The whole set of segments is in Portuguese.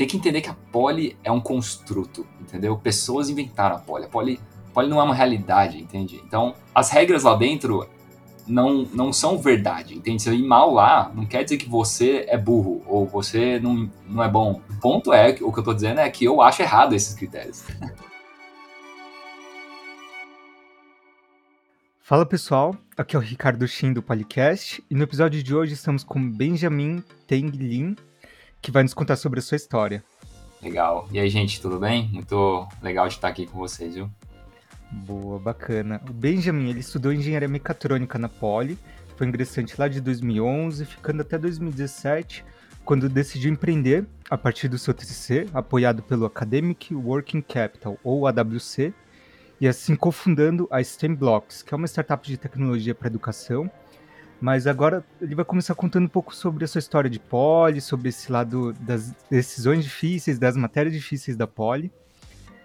tem que entender que a poli é um construto, entendeu? Pessoas inventaram a poli. A poli, a poli não é uma realidade, entende? Então, as regras lá dentro não, não são verdade, entende? Se ir mal lá, não quer dizer que você é burro ou você não, não é bom. O ponto é, o que eu tô dizendo é que eu acho errado esses critérios. Fala pessoal, aqui é o Ricardo Shin do Policast e no episódio de hoje estamos com Benjamin Teng Lin, que vai nos contar sobre a sua história. Legal. E aí, gente, tudo bem? Muito legal de estar aqui com vocês, viu? Boa, bacana. O Benjamin, ele estudou engenharia mecatrônica na Poli, foi ingressante lá de 2011, ficando até 2017, quando decidiu empreender a partir do seu TCC, apoiado pelo Academic Working Capital, ou AWC, e assim cofundando a STEM Blocks, que é uma startup de tecnologia para educação. Mas agora ele vai começar contando um pouco sobre a sua história de Poli, sobre esse lado das decisões difíceis, das matérias difíceis da Poli.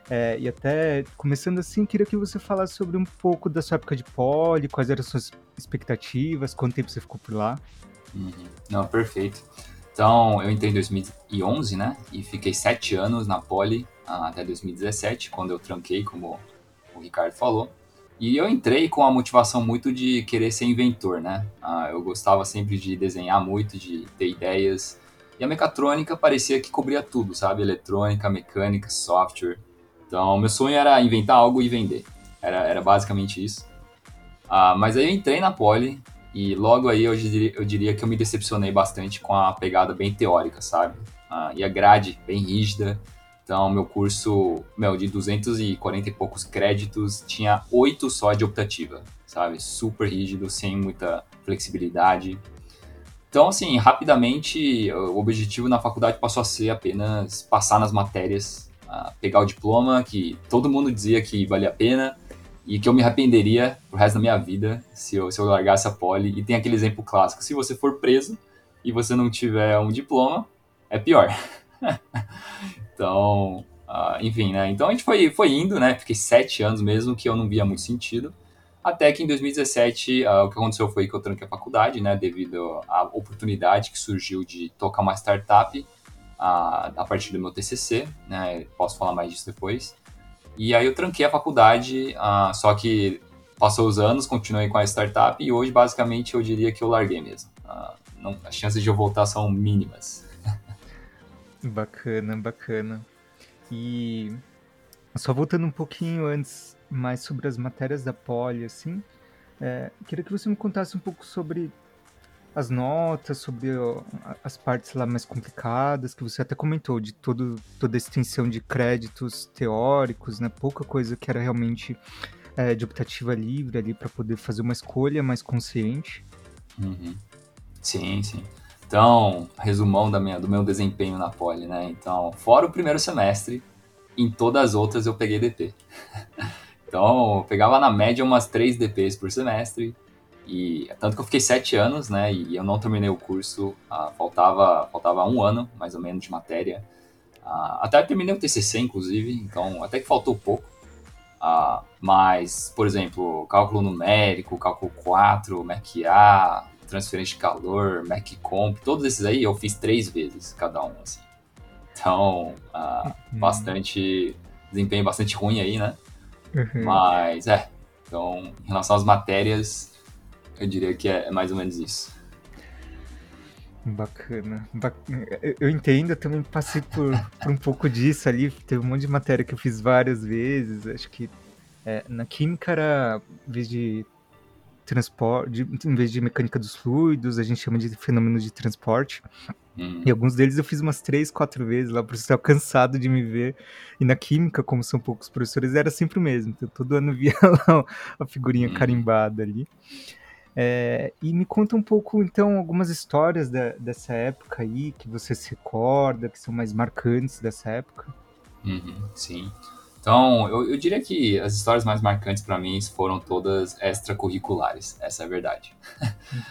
É, e até começando assim, queria que você falasse sobre um pouco da sua época de Poli, quais eram as suas expectativas, quanto tempo você ficou por lá. Uhum. Não, perfeito. Então, eu entrei em 2011, né? E fiquei sete anos na Poli até 2017, quando eu tranquei, como o Ricardo falou. E eu entrei com a motivação muito de querer ser inventor, né? Ah, eu gostava sempre de desenhar muito, de ter ideias. E a mecatrônica parecia que cobria tudo, sabe? Eletrônica, mecânica, software. Então, meu sonho era inventar algo e vender. Era, era basicamente isso. Ah, mas aí eu entrei na Poli e logo aí eu diria, eu diria que eu me decepcionei bastante com a pegada bem teórica, sabe? Ah, e a grade bem rígida. Então, meu curso, meu, de 240 e poucos créditos, tinha oito só de optativa, sabe? Super rígido, sem muita flexibilidade. Então, assim, rapidamente, o objetivo na faculdade passou a ser apenas passar nas matérias, pegar o diploma, que todo mundo dizia que valia a pena, e que eu me arrependeria pro resto da minha vida se eu, se eu largasse a poli. E tem aquele exemplo clássico: se você for preso e você não tiver um diploma, é pior. Então, uh, enfim, né? Então a gente foi, foi indo, né? Fiquei sete anos mesmo que eu não via muito sentido. Até que em 2017, uh, ah, o que aconteceu foi que eu tranquei a faculdade, né? Devido à oportunidade que surgiu de tocar uma startup uh, a partir do meu TCC, né? Posso falar mais disso depois. E aí eu tranquei a faculdade, uh, só que passou os anos, continuei com a startup e hoje basicamente eu diria que eu larguei mesmo. Não, as chances de eu voltar são mínimas. Bacana, bacana. E só voltando um pouquinho antes, mais sobre as matérias da Poli, assim, é, queria que você me contasse um pouco sobre as notas, sobre ó, as partes lá mais complicadas, que você até comentou, de todo, toda a extensão de créditos teóricos, né? Pouca coisa que era realmente é, de optativa livre ali para poder fazer uma escolha mais consciente. Uhum. Sim, sim. Então, resumão da minha, do meu desempenho na Poli, né? Então, fora o primeiro semestre, em todas as outras eu peguei DP. então, eu pegava na média umas 3 DPs por semestre, e tanto que eu fiquei sete anos, né? E eu não terminei o curso, ah, faltava, faltava um ano, mais ou menos, de matéria. Ah, até terminei o TCC, inclusive, então até que faltou pouco. Ah, mas, por exemplo, cálculo numérico, cálculo 4, MEC-A, transferência de calor, MacComp, todos esses aí eu fiz três vezes cada um, assim. Então, uh, uhum. bastante desempenho bastante ruim aí, né? Uhum. Mas é, então, em relação às matérias, eu diria que é, é mais ou menos isso. Bacana. Eu entendo, eu também passei por, por, um pouco disso ali. Teve um monte de matéria que eu fiz várias vezes. Acho que é, na química era, em vez de transporte, em vez de mecânica dos fluidos, a gente chama de fenômenos de transporte. Hum. E alguns deles eu fiz umas três, quatro vezes lá, por estar cansado de me ver. E na química, como são poucos professores, era sempre o mesmo. Então todo ano via lá a figurinha hum. carimbada ali. É, e me conta um pouco, então, algumas histórias da, dessa época aí, que você se recorda, que são mais marcantes dessa época. Uhum, sim. Então, eu, eu diria que as histórias mais marcantes para mim foram todas extracurriculares, essa é a verdade.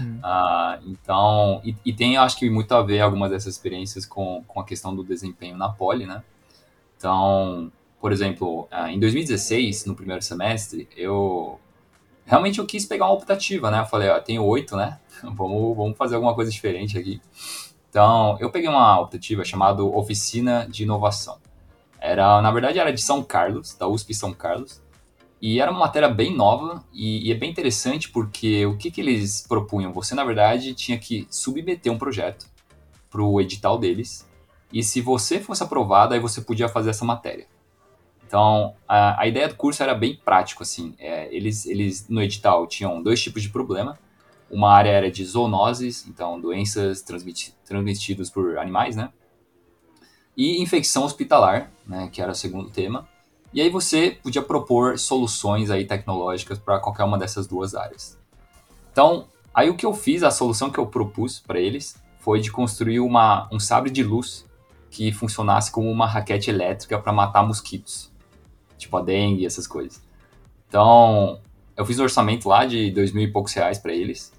Uhum. uh, então, e, e, tem, acho que, muito a ver algumas dessas experiências com, com a questão do desempenho na Poli, né? Então, por exemplo, uh, em 2016, no primeiro semestre, eu realmente eu quis pegar uma optativa, né? Eu falei, ó, tenho oito, né? vamos, vamos fazer alguma coisa diferente aqui. Então, eu peguei uma optativa chamada Oficina de Inovação. Era, na verdade, era de São Carlos, da USP São Carlos, e era uma matéria bem nova e, e é bem interessante porque o que, que eles propunham? Você, na verdade, tinha que submeter um projeto para o edital deles, e se você fosse aprovado, aí você podia fazer essa matéria. Então, a, a ideia do curso era bem prático, assim. É, eles, eles, no edital, tinham dois tipos de problema. Uma área era de zoonoses, então doenças transmiti transmitidas por animais, né? E infecção hospitalar, né, que era o segundo tema. E aí você podia propor soluções aí tecnológicas para qualquer uma dessas duas áreas. Então, aí o que eu fiz, a solução que eu propus para eles, foi de construir uma, um sabre de luz que funcionasse como uma raquete elétrica para matar mosquitos, tipo a dengue, essas coisas. Então, eu fiz um orçamento lá de dois mil e poucos reais para eles.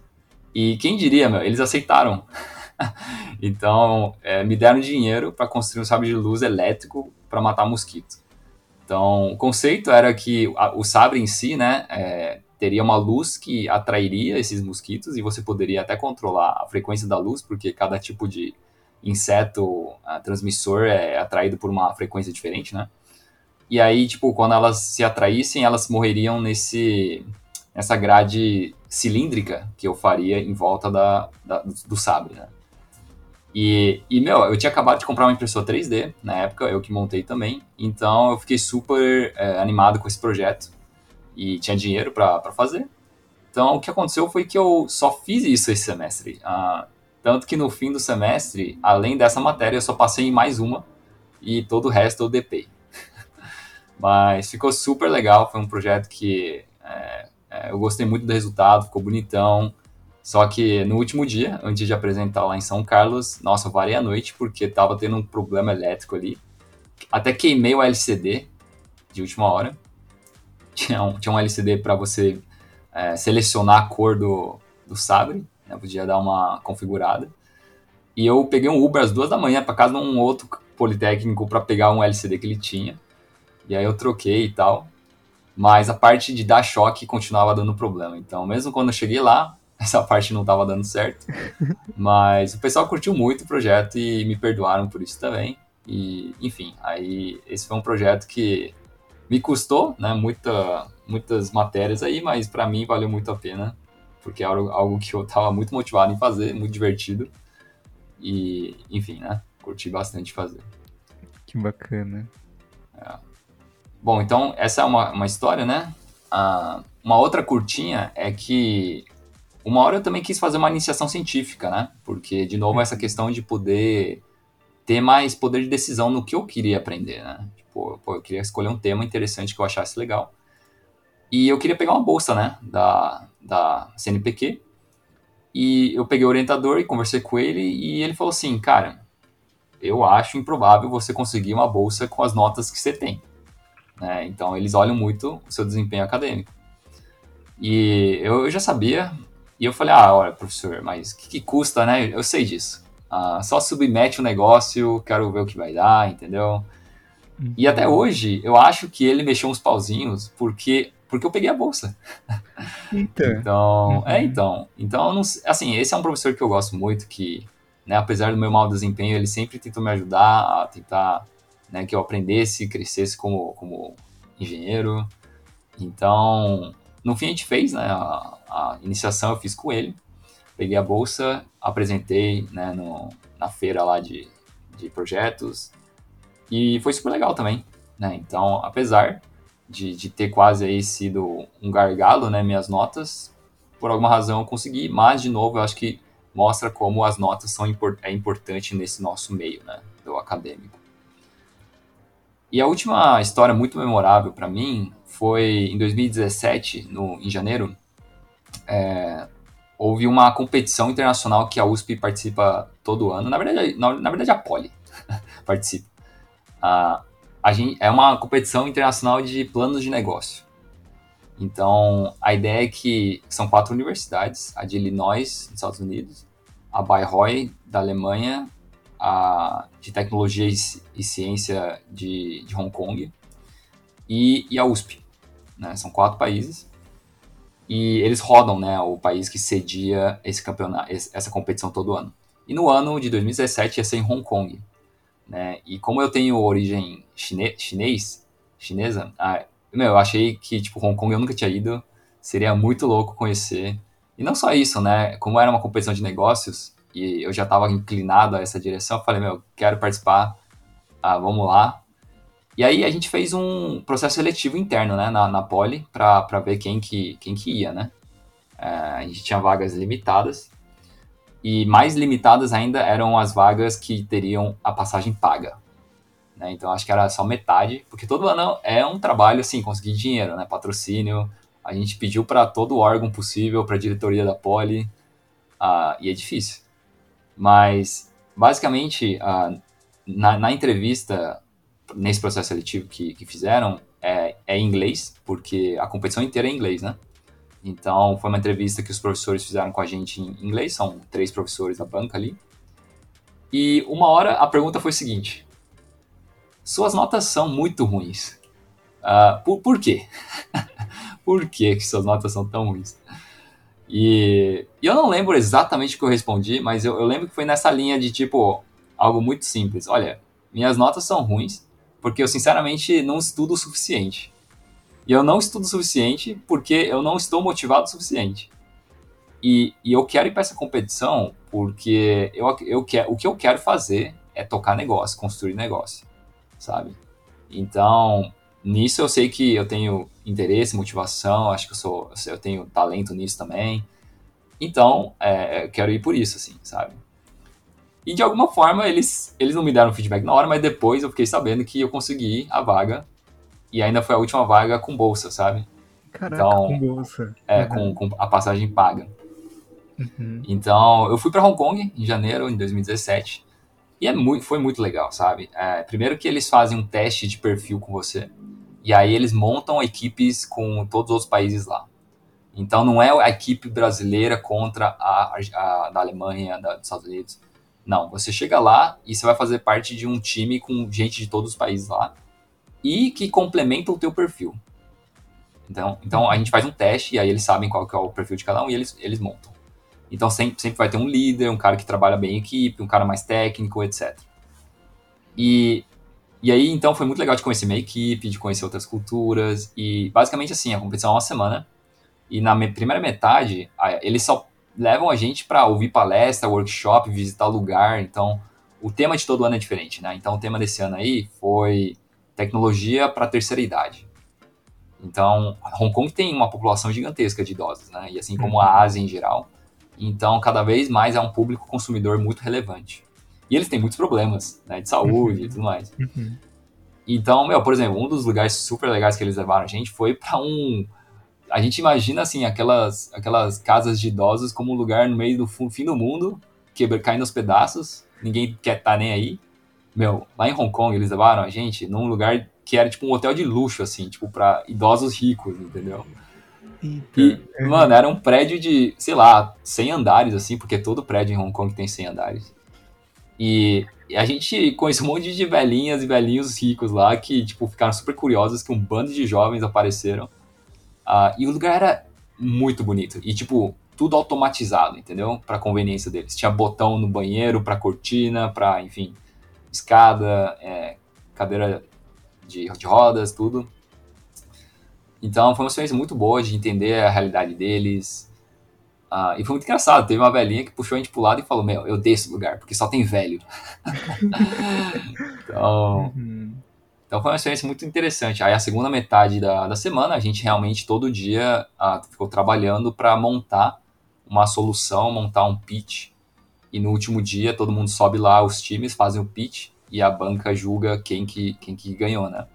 E quem diria, meu, eles aceitaram. então, é, me deram dinheiro para construir um sabre de luz elétrico para matar mosquito. Então, o conceito era que o sabre em si, né, é, teria uma luz que atrairia esses mosquitos e você poderia até controlar a frequência da luz, porque cada tipo de inseto transmissor é atraído por uma frequência diferente, né? E aí, tipo, quando elas se atraíssem, elas morreriam nesse nessa grade cilíndrica que eu faria em volta da, da do sabre, né? E, e, meu, eu tinha acabado de comprar uma impressora 3D na época, eu que montei também, então eu fiquei super é, animado com esse projeto e tinha dinheiro para fazer. Então, o que aconteceu foi que eu só fiz isso esse semestre. Ah, tanto que no fim do semestre, além dessa matéria, eu só passei em mais uma e todo o resto eu DP. Mas ficou super legal, foi um projeto que é, é, eu gostei muito do resultado, ficou bonitão. Só que no último dia, antes de apresentar lá em São Carlos, nossa, eu varei a noite porque tava tendo um problema elétrico ali. Até queimei o LCD de última hora tinha um, tinha um LCD para você é, selecionar a cor do, do sabre, né? podia dar uma configurada. E eu peguei um Uber às duas da manhã para casa de um outro Politécnico para pegar um LCD que ele tinha. E aí eu troquei e tal. Mas a parte de dar choque continuava dando problema. Então, mesmo quando eu cheguei lá, essa parte não estava dando certo. Mas o pessoal curtiu muito o projeto e me perdoaram por isso também. E, enfim, aí esse foi um projeto que me custou, né, muita, muitas matérias aí, mas para mim valeu muito a pena, porque era algo que eu estava muito motivado em fazer, muito divertido. E, enfim, né, curti bastante fazer. Que bacana. É. Bom, então essa é uma, uma história, né? Ah, uma outra curtinha é que uma hora eu também quis fazer uma iniciação científica, né? Porque, de novo, essa uhum. questão de poder ter mais poder de decisão no que eu queria aprender, né? Tipo, pô, eu queria escolher um tema interessante que eu achasse legal. E eu queria pegar uma bolsa, né, da, da CNPq. E eu peguei o orientador e conversei com ele e ele falou assim, cara, eu acho improvável você conseguir uma bolsa com as notas que você tem. Né? Então, eles olham muito o seu desempenho acadêmico. E eu, eu já sabia, e eu falei, ah, olha, professor, mas o que, que, custa, né? Eu sei disso. Ah, só submete o negócio, quero ver o que vai dar, entendeu? E até hoje, eu acho que ele mexeu uns pauzinhos porque, porque eu peguei a bolsa. Então, é, uhum. então. Então, não, assim, esse é um professor que eu gosto muito, que, né, apesar do meu mau desempenho, ele sempre tentou me ajudar a tentar né, que eu aprendesse, crescesse como, como engenheiro. Então, no fim a gente fez, né, a, a iniciação eu fiz com ele. Peguei a bolsa, apresentei, né, no, na feira lá de, de projetos, e foi super legal também, né? Então, apesar de, de ter quase aí sido um gargalo, né, minhas notas, por alguma razão eu consegui, mas, de novo, eu acho que mostra como as notas são import é importante nesse nosso meio, né, do acadêmico. E a última história muito memorável para mim foi em 2017, no, em janeiro, é, houve uma competição internacional que a USP participa todo ano. Na verdade, na, na verdade a Poli participa. A, a gente, é uma competição internacional de planos de negócio. Então, a ideia é que são quatro universidades: a de Illinois, nos Estados Unidos, a Bayreuth, da Alemanha, a de Tecnologia e Ciência de, de Hong Kong e, e a USP. Né? São quatro países. E eles rodam né, o país que cedia esse campeonato, essa competição todo ano. E no ano de 2017 ia ser em Hong Kong. Né? E como eu tenho origem chine chinês, chinesa, ah, meu, eu achei que, tipo, Hong Kong eu nunca tinha ido, seria muito louco conhecer. E não só isso, né? Como era uma competição de negócios, e eu já estava inclinado a essa direção, eu falei, meu, quero participar, ah, vamos lá. E aí a gente fez um processo seletivo interno, né, na, na Poli, para ver quem que, quem que ia, né? É, a gente tinha vagas limitadas, e mais limitadas ainda eram as vagas que teriam a passagem paga. Né? Então acho que era só metade, porque todo ano é um trabalho assim, conseguir dinheiro, né? patrocínio. A gente pediu para todo órgão possível, para a diretoria da Poli, uh, e é difícil. Mas basicamente, uh, na, na, entrevista, nesse processo seletivo que, que fizeram, é, é em inglês, porque a competição inteira é em inglês, né? Então, foi uma entrevista que os professores fizeram com a gente em inglês, são três professores da banca ali. E uma hora a pergunta foi a seguinte: Suas notas são muito ruins. Uh, por, por quê? por que, que suas notas são tão ruins? E, e, eu não lembro exatamente o que eu respondi, mas eu, eu lembro que foi nessa linha de tipo, algo muito simples. Olha, minhas notas são ruins porque eu sinceramente não estudo o suficiente. E eu não estudo o suficiente porque eu não estou motivado o suficiente. E, e eu quero ir para essa competição porque eu, eu quero, o que eu quero fazer é tocar negócio, construir negócio, sabe? Então, nisso eu sei que eu tenho interesse, motivação, acho que eu sou, eu tenho talento nisso também. Então, é, eu quero ir por isso, assim, sabe? E de alguma forma eles, eles não me deram feedback na hora, mas depois eu fiquei sabendo que eu consegui a vaga e ainda foi a última vaga com bolsa, sabe? Caraca, então, com bolsa. É, uhum. com, com a passagem paga. Uhum. Então, eu fui para Hong Kong em janeiro de 2017 e é muito, foi muito legal, sabe? É, primeiro que eles fazem um teste de perfil com você e aí eles montam equipes com todos os outros países lá. Então, não é a equipe brasileira contra a, a da Alemanha, da, dos Estados Unidos. Não, você chega lá e você vai fazer parte de um time com gente de todos os países lá e que complementa o teu perfil. Então, então a gente faz um teste e aí eles sabem qual é o perfil de cada um e eles, eles montam. Então sempre, sempre vai ter um líder, um cara que trabalha bem em equipe, um cara mais técnico, etc. E, e aí então foi muito legal de conhecer minha equipe, de conhecer outras culturas e basicamente assim, a competição é uma semana e na primeira metade eles só levam a gente para ouvir palestra, workshop, visitar lugar, então o tema de todo ano é diferente, né? Então o tema desse ano aí foi tecnologia para a terceira idade. Então, Hong Kong tem uma população gigantesca de idosos, né? E assim como a uhum. Ásia em geral. Então, cada vez mais é um público consumidor muito relevante. E eles têm muitos problemas, né? De saúde e tudo mais. Uhum. Então, meu, por exemplo, um dos lugares super legais que eles levaram a gente foi para um... A gente imagina, assim, aquelas, aquelas casas de idosos como um lugar no meio do fim do mundo, quebra, caindo aos pedaços, ninguém quer estar tá nem aí. Meu, lá em Hong Kong eles levaram a gente num lugar que era tipo um hotel de luxo, assim, tipo, pra idosos ricos, entendeu? E, mano, era um prédio de, sei lá, 100 andares, assim, porque todo prédio em Hong Kong tem 100 andares. E, e a gente conhece um monte de velhinhas e velhinhos ricos lá que, tipo, ficaram super curiosos que um bando de jovens apareceram. Uh, e o lugar era muito bonito. E, tipo, tudo automatizado, entendeu? Pra conveniência deles. Tinha botão no banheiro, pra cortina, pra, enfim, escada, é, cadeira de, de rodas, tudo. Então foi uma experiência muito boa de entender a realidade deles. Uh, e foi muito engraçado. Teve uma velhinha que puxou a gente pro lado e falou: Meu, eu desço lugar, porque só tem velho. então, uhum. Então foi uma experiência muito interessante. Aí a segunda metade da, da semana, a gente realmente todo dia ficou trabalhando para montar uma solução, montar um pitch e no último dia todo mundo sobe lá, os times fazem o pitch e a banca julga quem que, quem que ganhou, né?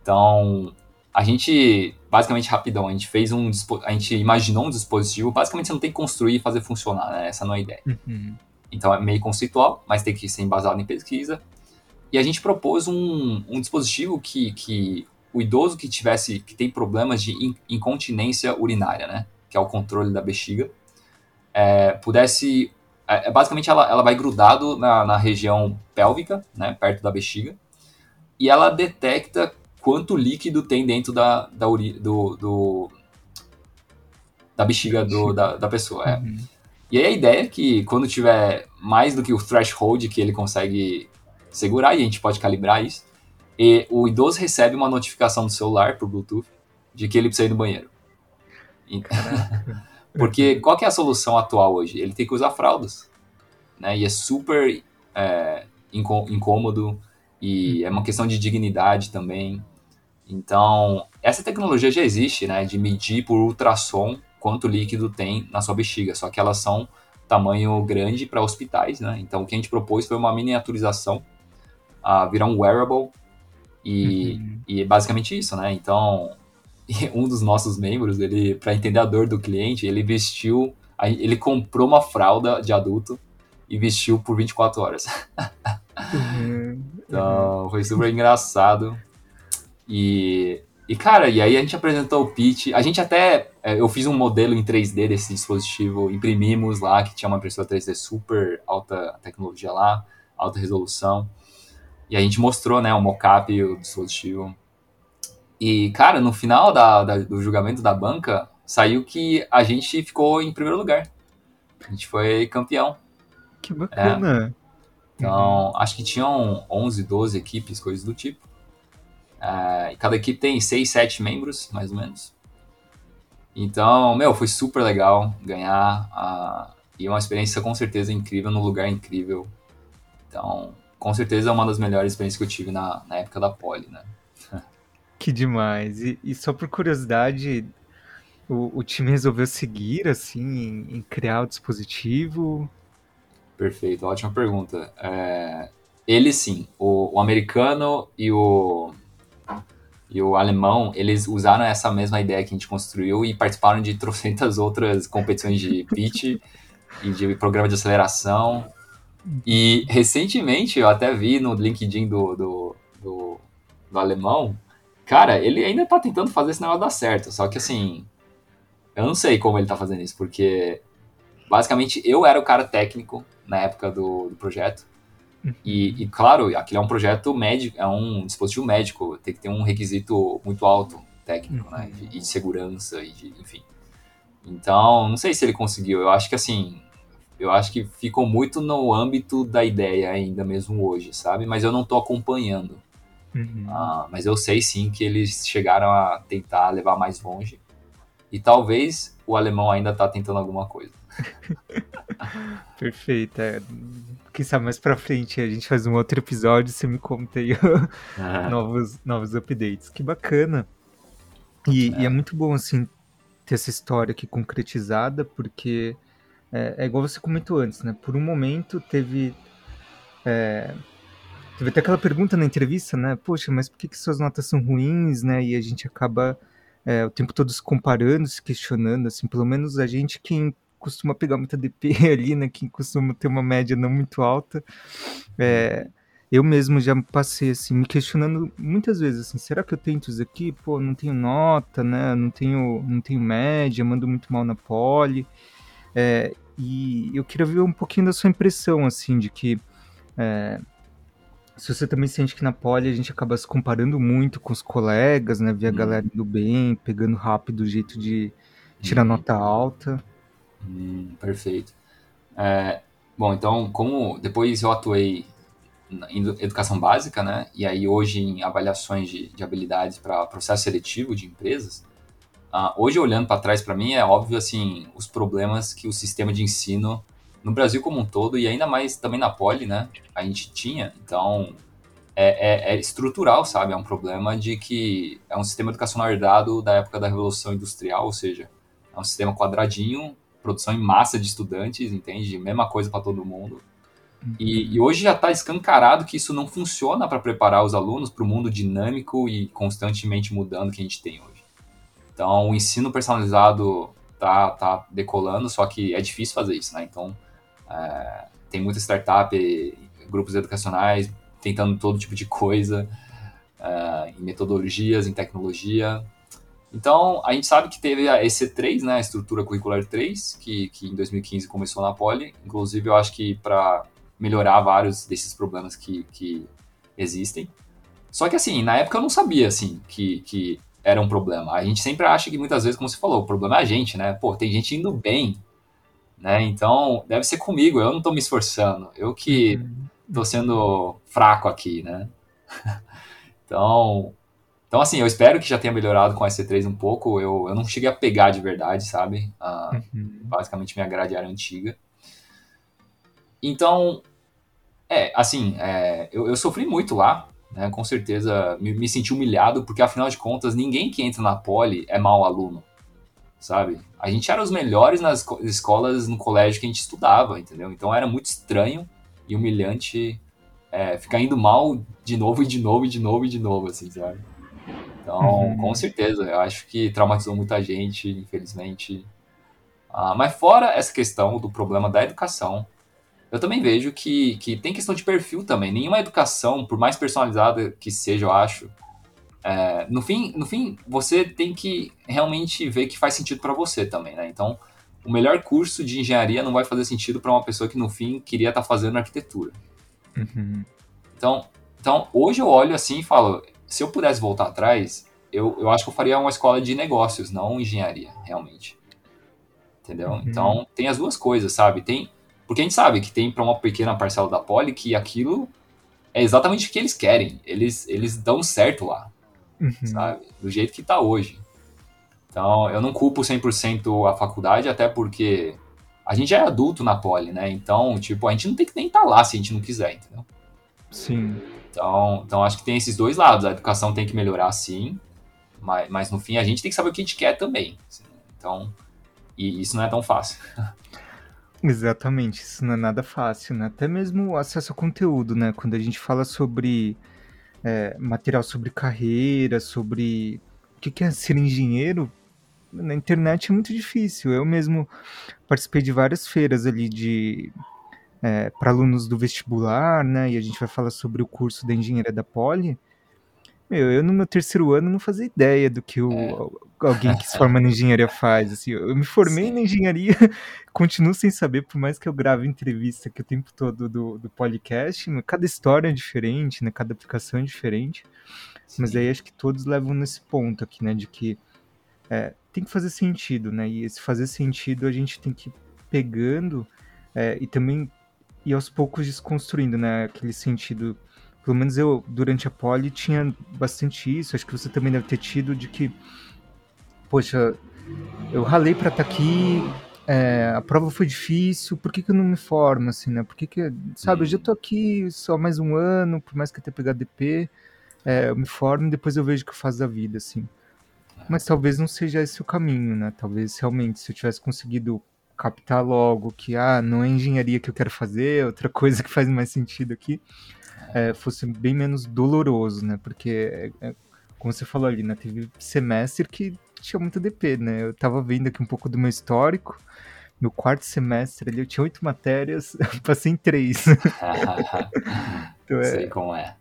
Então, a gente, basicamente rapidão, a gente fez um, a gente imaginou um dispositivo, basicamente você não tem que construir e fazer funcionar, né? Essa não é a ideia. Uhum. Então é meio conceitual, mas tem que ser embasado em pesquisa. E a gente propôs um, um dispositivo que, que o idoso que tivesse, que tem problemas de incontinência urinária, né? Que é o controle da bexiga, é, pudesse é, é, basicamente ela, ela vai grudado na, na região pélvica, né, perto da bexiga, e ela detecta quanto líquido tem dentro da, da, uri, do, do da bexiga do, da, da pessoa. É. Uhum. E aí a ideia é que quando tiver mais do que o threshold que ele consegue segurar, e a gente pode calibrar isso, e o idoso recebe uma notificação do celular por Bluetooth de que ele precisa ir no banheiro. Porque qual que é a solução atual hoje? Ele tem que usar fraldas. Né? E é super é, incômodo e é uma questão de dignidade também. Então, essa tecnologia já existe, né? De medir por ultrassom quanto líquido tem na sua bexiga. Só que elas são tamanho grande para hospitais, né? Então, o que a gente propôs foi uma miniaturização, a virar um wearable e, uhum. e é basicamente isso, né? Então, um dos nossos membros, ele para entender a dor do cliente, ele vestiu, ele comprou uma fralda de adulto e vestiu por 24 horas. Uhum. então, foi super engraçado. E, e, cara, e aí a gente apresentou o pitch. A gente até. É, eu fiz um modelo em 3D desse dispositivo, imprimimos lá, que tinha uma impressora 3D super alta tecnologia lá, alta resolução. E a gente mostrou, né, o mockup o dispositivo. E, cara, no final da, da, do julgamento da banca, saiu que a gente ficou em primeiro lugar. A gente foi campeão. Que bacana. É. Então, acho que tinham 11, 12 equipes, coisas do tipo. É, cada equipe tem 6, 7 membros, mais ou menos. Então, meu, foi super legal ganhar. Uh, e uma experiência com certeza incrível, num lugar incrível. Então, com certeza é uma das melhores experiências que eu tive na, na época da Poli, né? Que demais. E, e só por curiosidade, o, o, time resolveu seguir, assim, em, em, criar o dispositivo? Perfeito, ótima pergunta. É, ele sim, o, o, americano e o, e o alemão, eles usaram essa mesma ideia que a gente construiu e participaram de trocentas outras competições de pitch e de programa de aceleração e recentemente eu até vi no LinkedIn do, do, do, do alemão, cara, ele ainda tá tentando fazer esse negócio dar certo. Só que assim, eu não sei como ele tá fazendo isso, porque basicamente eu era o cara técnico na época do, do projeto. E, e, claro, aquilo é um projeto médico, é um dispositivo médico, tem que ter um requisito muito alto técnico, né? E de, de segurança, e de, enfim. Então, não sei se ele conseguiu. Eu acho que assim, eu acho que ficou muito no âmbito da ideia ainda mesmo hoje, sabe? Mas eu não estou acompanhando. Uhum. Ah, mas eu sei sim que eles chegaram a tentar levar mais longe. E talvez o alemão ainda está tentando alguma coisa. Perfeito. É. Quem sabe mais pra frente a gente faz um outro episódio e você me conta aí novos, novos updates. Que bacana. E é. e é muito bom, assim, ter essa história aqui concretizada, porque é, é, igual você comentou antes, né? Por um momento teve. É, teve até aquela pergunta na entrevista, né? Poxa, mas por que, que suas notas são ruins, né? E a gente acaba é, o tempo todo se comparando, se questionando, assim, pelo menos a gente quem costuma pegar muita DP ali, né? Quem costuma ter uma média não muito alta. É, eu mesmo já passei assim, me questionando muitas vezes assim, será que eu tento isso aqui? Pô, não tenho nota, né? Não tenho, não tenho média, mando muito mal na poli. É, e eu queria ver um pouquinho da sua impressão, assim, de que é, se você também sente que na poli a gente acaba se comparando muito com os colegas, né? Ver a hum. galera indo bem, pegando rápido o jeito de tirar hum. nota alta. Hum, perfeito. É, bom, então, como depois eu atuei em educação básica, né? E aí hoje em avaliações de, de habilidades para processo seletivo de empresas, Uh, hoje, olhando para trás, para mim, é óbvio assim os problemas que o sistema de ensino no Brasil como um todo e ainda mais também na Poli, né? A gente tinha. Então, é, é, é, estrutural, sabe? É um problema de que é um sistema educacional herdado da época da Revolução Industrial, ou seja, é um sistema quadradinho, produção em massa de estudantes, entende? Mesma coisa para todo mundo. E, e, hoje já está escancarado que isso não funciona para preparar os alunos para o mundo dinâmico e constantemente mudando que a gente tem hoje. Então, o ensino personalizado tá, tá decolando, só que é difícil fazer isso, né? Então, é, tem muita startup, grupos educacionais tentando todo tipo de coisa, é, em metodologias, em tecnologia. Então, a gente sabe que teve a EC3, né, a Estrutura Curricular 3, que, que em 2015 começou na Poli. Inclusive, eu acho que para melhorar vários desses problemas que, que existem. Só que, assim, na época eu não sabia, assim, que, que era um problema. A gente sempre acha que muitas vezes, como você falou, o problema é a gente, né? Pô, tem gente indo bem né? Então, deve ser comigo, eu não estou me esforçando, eu que estou sendo fraco aqui, né? então, então, assim, eu espero que já tenha melhorado com a SC3 um pouco. Eu, eu não cheguei a pegar de verdade, sabe? Uh, uhum. Basicamente, minha grade era antiga. Então, é, assim, é, eu, eu, sofri muito lá, né? Com certeza me, me, senti humilhado, porque afinal de contas, ninguém que entra na Poli é mau aluno, sabe? A gente era os melhores nas escolas no colégio que a gente estudava, entendeu? Então era muito estranho e humilhante é, ficar indo mal de novo e de novo e de novo e de novo, assim, sabe? Então, uhum. com certeza, eu acho que traumatizou muita gente, infelizmente. Ah, mas fora essa questão do problema da educação, eu também vejo que, que tem questão de perfil também. Nenhuma educação, por mais personalizada que seja, eu acho, é, no, fim, no fim, você tem que realmente ver que faz sentido para você também, né? Então, o melhor curso de engenharia não vai fazer sentido para uma pessoa que, no fim, queria estar tá fazendo arquitetura. Uhum. Então, então, hoje eu olho assim e falo, se eu pudesse voltar atrás, eu, eu acho que eu faria uma escola de negócios, não engenharia, realmente. Entendeu? Uhum. Então, tem as duas coisas, sabe? Tem porque a gente sabe que tem para uma pequena parcela da Poli que aquilo é exatamente o que eles querem. Eles, eles dão certo lá, uhum. sabe? Do jeito que está hoje. Então, eu não culpo 100% a faculdade, até porque a gente já é adulto na Poli, né? Então, tipo, a gente não tem que nem estar tá lá se a gente não quiser, entendeu? Sim. Então, então acho que tem esses dois lados. A educação tem que melhorar, sim, mas, mas no fim a gente tem que saber o que a gente quer também. Então, e isso não é tão fácil. Exatamente, isso não é nada fácil, né? Até mesmo o acesso ao conteúdo, né? Quando a gente fala sobre é, material sobre carreira, sobre o que é ser engenheiro, na internet é muito difícil. Eu mesmo participei de várias feiras ali de é, para alunos do vestibular, né? E a gente vai falar sobre o curso da engenharia da Poli. Meu, eu no meu terceiro ano não fazia ideia do que o, é. alguém que se forma na engenharia faz. Assim, eu me formei Sim. na engenharia, continuo sem saber, por mais que eu grave entrevista aqui o tempo todo do, do podcast, cada história é diferente, né? Cada aplicação é diferente. Sim. Mas aí acho que todos levam nesse ponto aqui, né? De que é, tem que fazer sentido, né? E esse fazer sentido a gente tem que ir pegando é, e também e aos poucos desconstruindo, né? Aquele sentido. Pelo menos eu, durante a poli, tinha bastante isso. Acho que você também deve ter tido de que, poxa, eu ralei para estar tá aqui, é, a prova foi difícil, por que, que eu não me formo, assim, né? Por que, que sabe, eu já tô aqui só mais um ano, por mais que eu tenha pegado DP, é, eu me formo e depois eu vejo o que eu faço da vida, assim. Mas talvez não seja esse o caminho, né? Talvez realmente, se eu tivesse conseguido captar logo que ah, não é engenharia que eu quero fazer, outra coisa que faz mais sentido aqui, é, fosse bem menos doloroso, né? Porque, é, é, como você falou ali, né? Teve semestre que tinha muito DP, né? Eu tava vendo aqui um pouco do meu histórico. No quarto semestre ali eu tinha oito matérias, passei em três. então, é, Sei como é.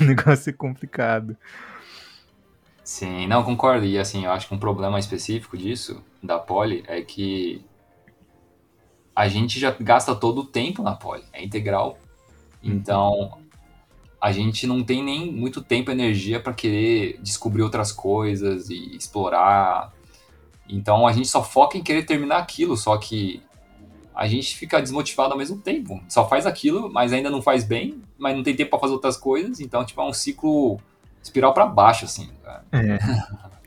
o negócio é complicado. Sim, não, concordo. E assim, eu acho que um problema específico disso, da Poli, é que a gente já gasta todo o tempo na poli, é integral. Uhum. Então, a gente não tem nem muito tempo e energia para querer descobrir outras coisas e explorar. Então, a gente só foca em querer terminar aquilo, só que a gente fica desmotivado ao mesmo tempo. Só faz aquilo, mas ainda não faz bem, mas não tem tempo para fazer outras coisas. Então, tipo, é um ciclo espiral para baixo, assim. É,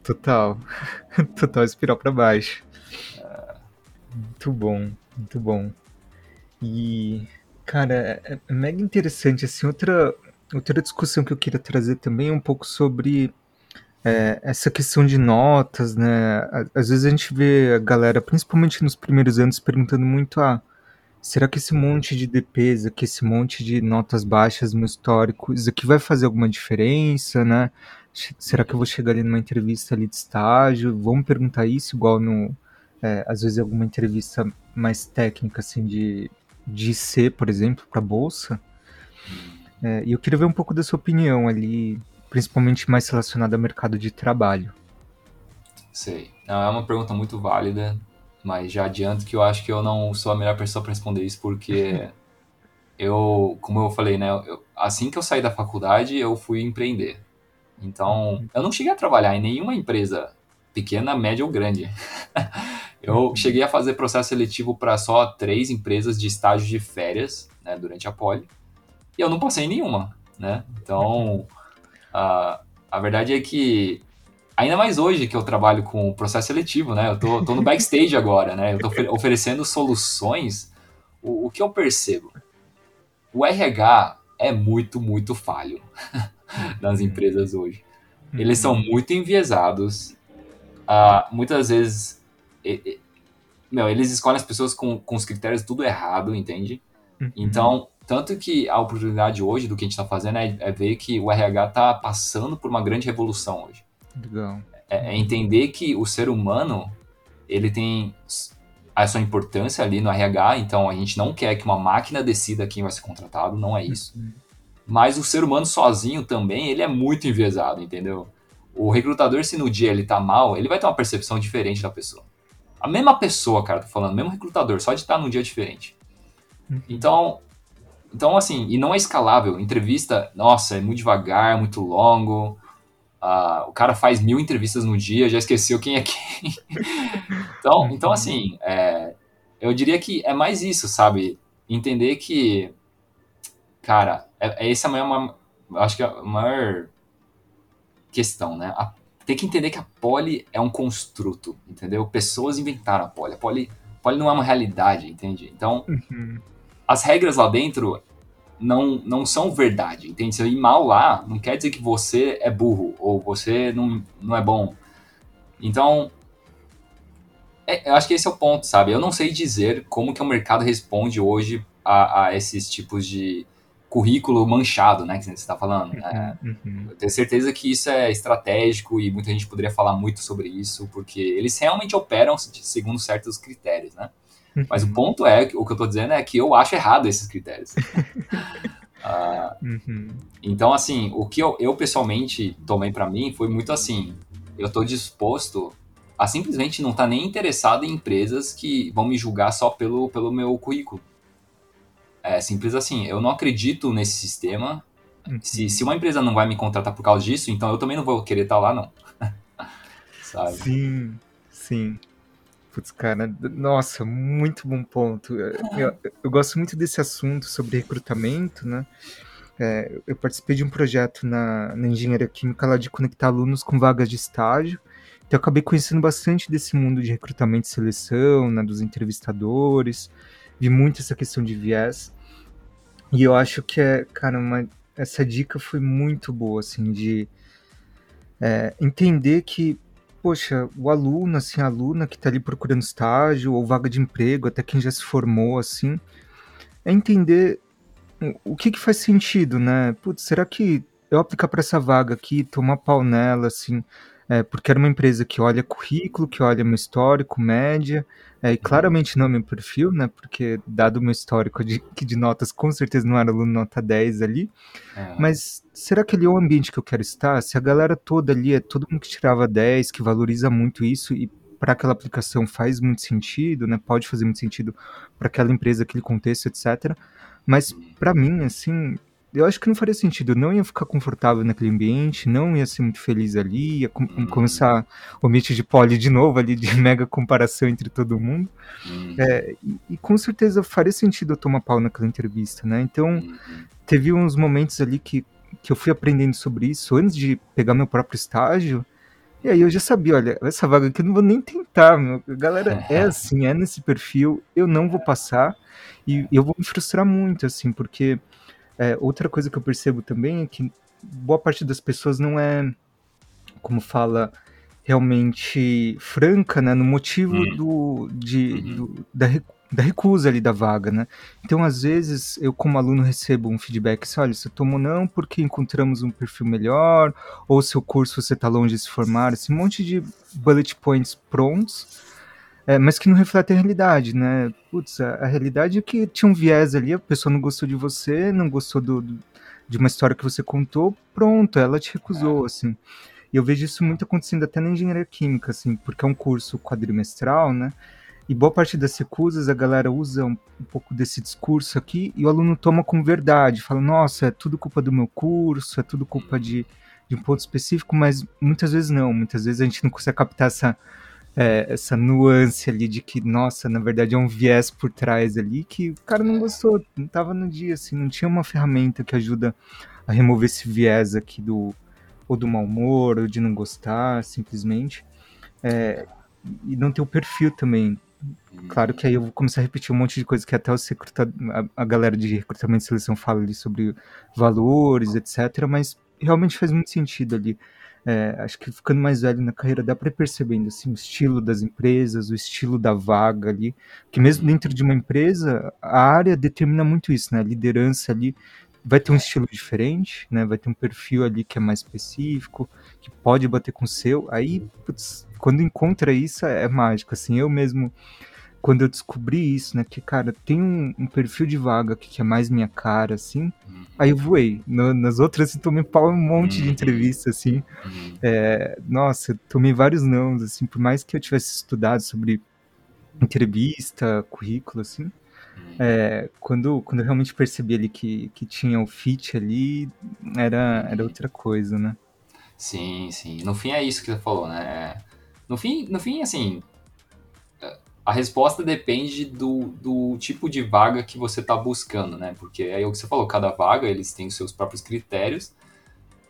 total. total espiral para baixo. Muito bom. Muito bom. E, cara, é, é mega interessante, assim, outra, outra discussão que eu queria trazer também é um pouco sobre é, essa questão de notas, né? Às vezes a gente vê a galera, principalmente nos primeiros anos, perguntando muito, ah, será que esse monte de DPs aqui, esse monte de notas baixas no histórico, isso aqui vai fazer alguma diferença, né? Será que eu vou chegar ali numa entrevista ali de estágio? Vamos perguntar isso igual no, é, às vezes alguma entrevista mais técnica, assim, de, de ser, por exemplo, para bolsa. É, e eu queria ver um pouco da sua opinião ali, principalmente mais relacionada ao mercado de trabalho. Sei. Não, é uma pergunta muito válida, mas já adianto que eu acho que eu não sou a melhor pessoa para responder isso, porque eu, como eu falei, né, eu, assim que eu saí da faculdade, eu fui empreender. Então, eu não cheguei a trabalhar em nenhuma empresa pequena, média ou grande. eu cheguei a fazer processo seletivo para só três empresas de estágio de férias né, durante a poli e eu não passei nenhuma, né? Então, a, a verdade é que ainda mais hoje que eu trabalho com processo seletivo, né? Eu tô, tô no backstage agora, né? Eu tô oferecendo soluções. O, o que eu percebo? O RH é muito, muito falho nas empresas hoje. Eles são uhum. muito enviesados. Uh, muitas vezes, e, e, meu, eles escolhem as pessoas com, com os critérios tudo errado, entende? Uhum. Então, tanto que a oportunidade hoje do que a gente está fazendo é, é, ver que o RH está passando por uma grande revolução hoje. Legal. É, é, entender que o ser humano ele tem a sua importância ali no RH, então a gente não quer que uma máquina decida quem vai ser contratado, não é isso. Uhum. Mas o ser humano sozinho também, ele é muito enviesado, entendeu? O recrutador, se no dia ele tá mal, ele vai ter uma percepção diferente da pessoa. A mesma pessoa, cara, tô falando, mesmo recrutador, só de estar tá num dia diferente. Uhum. Então, então, assim, e não é escalável. Entrevista, nossa, é muito devagar, muito longo. Uh, o cara faz mil entrevistas no dia, já esqueceu quem é quem. então, então, assim, é, eu diria que é mais isso, sabe? Entender que, cara, é, é essa a maior, acho que é a maior questão, né? A, tem que entender que a poli é um construto, entendeu? Pessoas inventaram a poli. A poli, a poli não é uma realidade, entende? Então, uhum as regras lá dentro não, não são verdade, entende? Se ir mal lá, não quer dizer que você é burro ou você não, não é bom. Então, é, eu acho que esse é o ponto, sabe? Eu não sei dizer como que o mercado responde hoje a, a esses tipos de currículo manchado, né, que você está falando. Né? Uhum. Eu tenho certeza que isso é estratégico e muita gente poderia falar muito sobre isso, porque eles realmente operam segundo certos critérios, né? Mas o ponto é, o que eu estou dizendo é que eu acho errado esses critérios. uh, uhum. Então, assim, o que eu, eu pessoalmente tomei para mim foi muito assim: eu estou disposto a simplesmente não estar tá nem interessado em empresas que vão me julgar só pelo, pelo meu currículo. É simples assim, eu não acredito nesse sistema. Uhum. Se, se uma empresa não vai me contratar por causa disso, então eu também não vou querer estar tá lá, não. Sabe? Sim, sim. Putz, cara, nossa, muito bom ponto. Eu, eu, gosto muito desse assunto sobre recrutamento, né? É, eu participei de um projeto na, na engenharia química lá de conectar alunos com vagas de estágio. Então eu acabei conhecendo bastante desse mundo de recrutamento e seleção, né, dos entrevistadores. Vi muito essa questão de viés. E eu acho que é, cara, uma, essa dica foi muito boa, assim, de é, entender que poxa, o aluno, assim, a aluna que está ali procurando estágio ou vaga de emprego, até quem já se formou, assim, é entender o que que faz sentido, né? Putz, será que eu aplicar para essa vaga aqui, tomar pau nela, assim, é, porque era uma empresa que olha currículo, que olha meu histórico, média, é, e claramente não é meu perfil, né? Porque, dado o meu histórico de, que de notas, com certeza não era aluno nota 10 ali. É. Mas será que ali é o ambiente que eu quero estar? Se a galera toda ali é todo mundo que tirava 10, que valoriza muito isso e para aquela aplicação faz muito sentido, né? Pode fazer muito sentido para aquela empresa, aquele contexto, etc. Mas para mim, assim, eu acho que não faria sentido. Eu não ia ficar confortável naquele ambiente, não ia ser muito feliz ali, ia com uhum. começar o ambiente de poli de novo, ali, de mega comparação entre todo mundo. Uhum. É, e, e, com certeza faria sentido eu tomar pau naquela entrevista, né? Então, uhum. teve uns momentos ali que, que eu fui aprendendo sobre isso antes de pegar meu próprio estágio. E aí eu já sabia, olha, essa vaga aqui eu não vou nem tentar, meu. Galera, é assim, é nesse perfil, eu não vou passar e eu vou me frustrar muito, assim, porque é, outra coisa que eu percebo também é que boa parte das pessoas não é, como fala, realmente franca, né, no motivo uhum. do, de, uhum. do, da, da recusa ali da vaga, né? Então, às vezes, eu como aluno recebo um feedback assim, olha, você tomou não porque encontramos um perfil melhor, ou seu curso você está longe de se formar, esse monte de bullet points prontos, é, mas que não reflete a realidade, né? Putz, a, a, realidade é que tinha um viés ali, a pessoa não gostou de você, não gostou do, do, de uma história que você contou, pronto, ela te recusou, é. assim. E eu vejo isso muito acontecendo até na engenharia química, assim, porque é um curso quadrimestral, né? E boa parte das recusas a galera usa um, um, pouco desse discurso aqui e o aluno toma como verdade, fala, nossa, é tudo culpa do meu curso, é tudo culpa de, de um ponto específico, mas muitas vezes não. Muitas vezes a gente não consegue captar essa, é, essa nuance ali de que, nossa, na verdade é um viés por trás ali que o cara não gostou, não tava no dia, assim, não tinha uma ferramenta que ajuda a remover esse viés aqui do ou do mau humor, ou de não gostar, simplesmente. É, e não ter o perfil também. Claro que aí eu vou começar a repetir um monte de coisa que até os recruta a, galera de recrutamento e seleção fala ali sobre valores, etc. Mas realmente faz muito sentido ali. É, acho que ficando mais velho na carreira dá para percebendo assim, o estilo das empresas, o estilo da vaga ali, que mesmo dentro de uma empresa, a área determina muito isso, né? A liderança ali vai ter um estilo diferente, né? Vai ter um perfil ali que é mais específico, que pode bater com o seu. Aí, putz, quando encontra isso, é mágico. Assim, eu mesmo, quando eu descobri isso, né? Que, cara, tem um, um perfil de vaga que, que, é mais minha cara, assim. Uhum. Aí eu voei. No, nas outras eu tomei pau um monte uhum. de entrevista, assim. Uhum. É, nossa, tomei vários nãos, assim. Por mais que eu tivesse estudado sobre entrevista, currículo, assim é, quando, quando eu realmente percebi ali que, que tinha o fit ali, era, era outra coisa, né? Sim, sim. No fim é isso que você falou, né? No fim, no fim assim, a resposta depende do, do tipo de vaga que você está buscando, né? Porque é o que você falou, cada vaga eles têm os seus próprios critérios.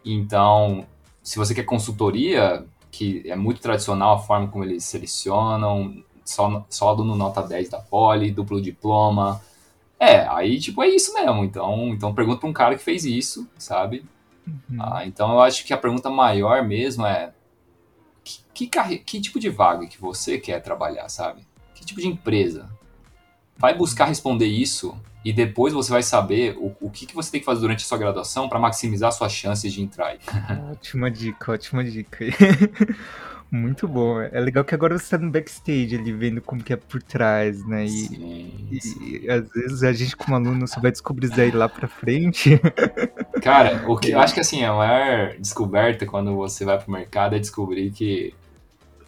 Então, se você quer consultoria, que é muito tradicional a forma como eles selecionam, só, só aluno nota 10 da Poli, duplo diploma. É, aí, tipo, é isso mesmo. Então, então pergunta para um cara que fez isso, sabe? Uhum. Ah, então, eu acho que a pergunta maior mesmo é que, que, que tipo de vaga que você quer trabalhar, sabe? Que tipo de empresa? Vai buscar responder isso e depois você vai saber o, o que, que você tem que fazer durante a sua graduação para maximizar suas chances de entrar. Ótima dica, ótima dica. Muito bom. É legal que agora você tá no backstage ali, vendo como que é por trás, né? E, sim, sim. e às vezes a gente, como aluno, só vai descobrir isso aí lá pra frente. Cara, o que eu acho que assim, a maior descoberta quando você vai pro mercado é descobrir que,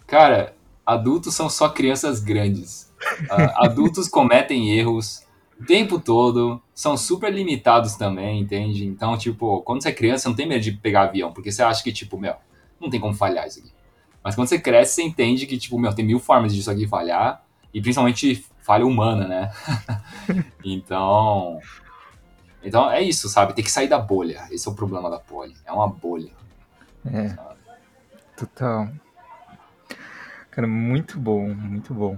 cara, adultos são só crianças grandes. Uh, adultos cometem erros o tempo todo, são super limitados também, entende? Então, tipo, quando você é criança, você não tem medo de pegar avião, porque você acha que, tipo, meu, não tem como falhar isso aqui. Mas quando você cresce, você entende que, tipo, meu, tem mil formas disso aqui falhar, e principalmente falha humana, né? então. Então é isso, sabe? Tem que sair da bolha. Esse é o problema da poli. É uma bolha. É. Sabe? Total. Cara, muito bom, muito bom.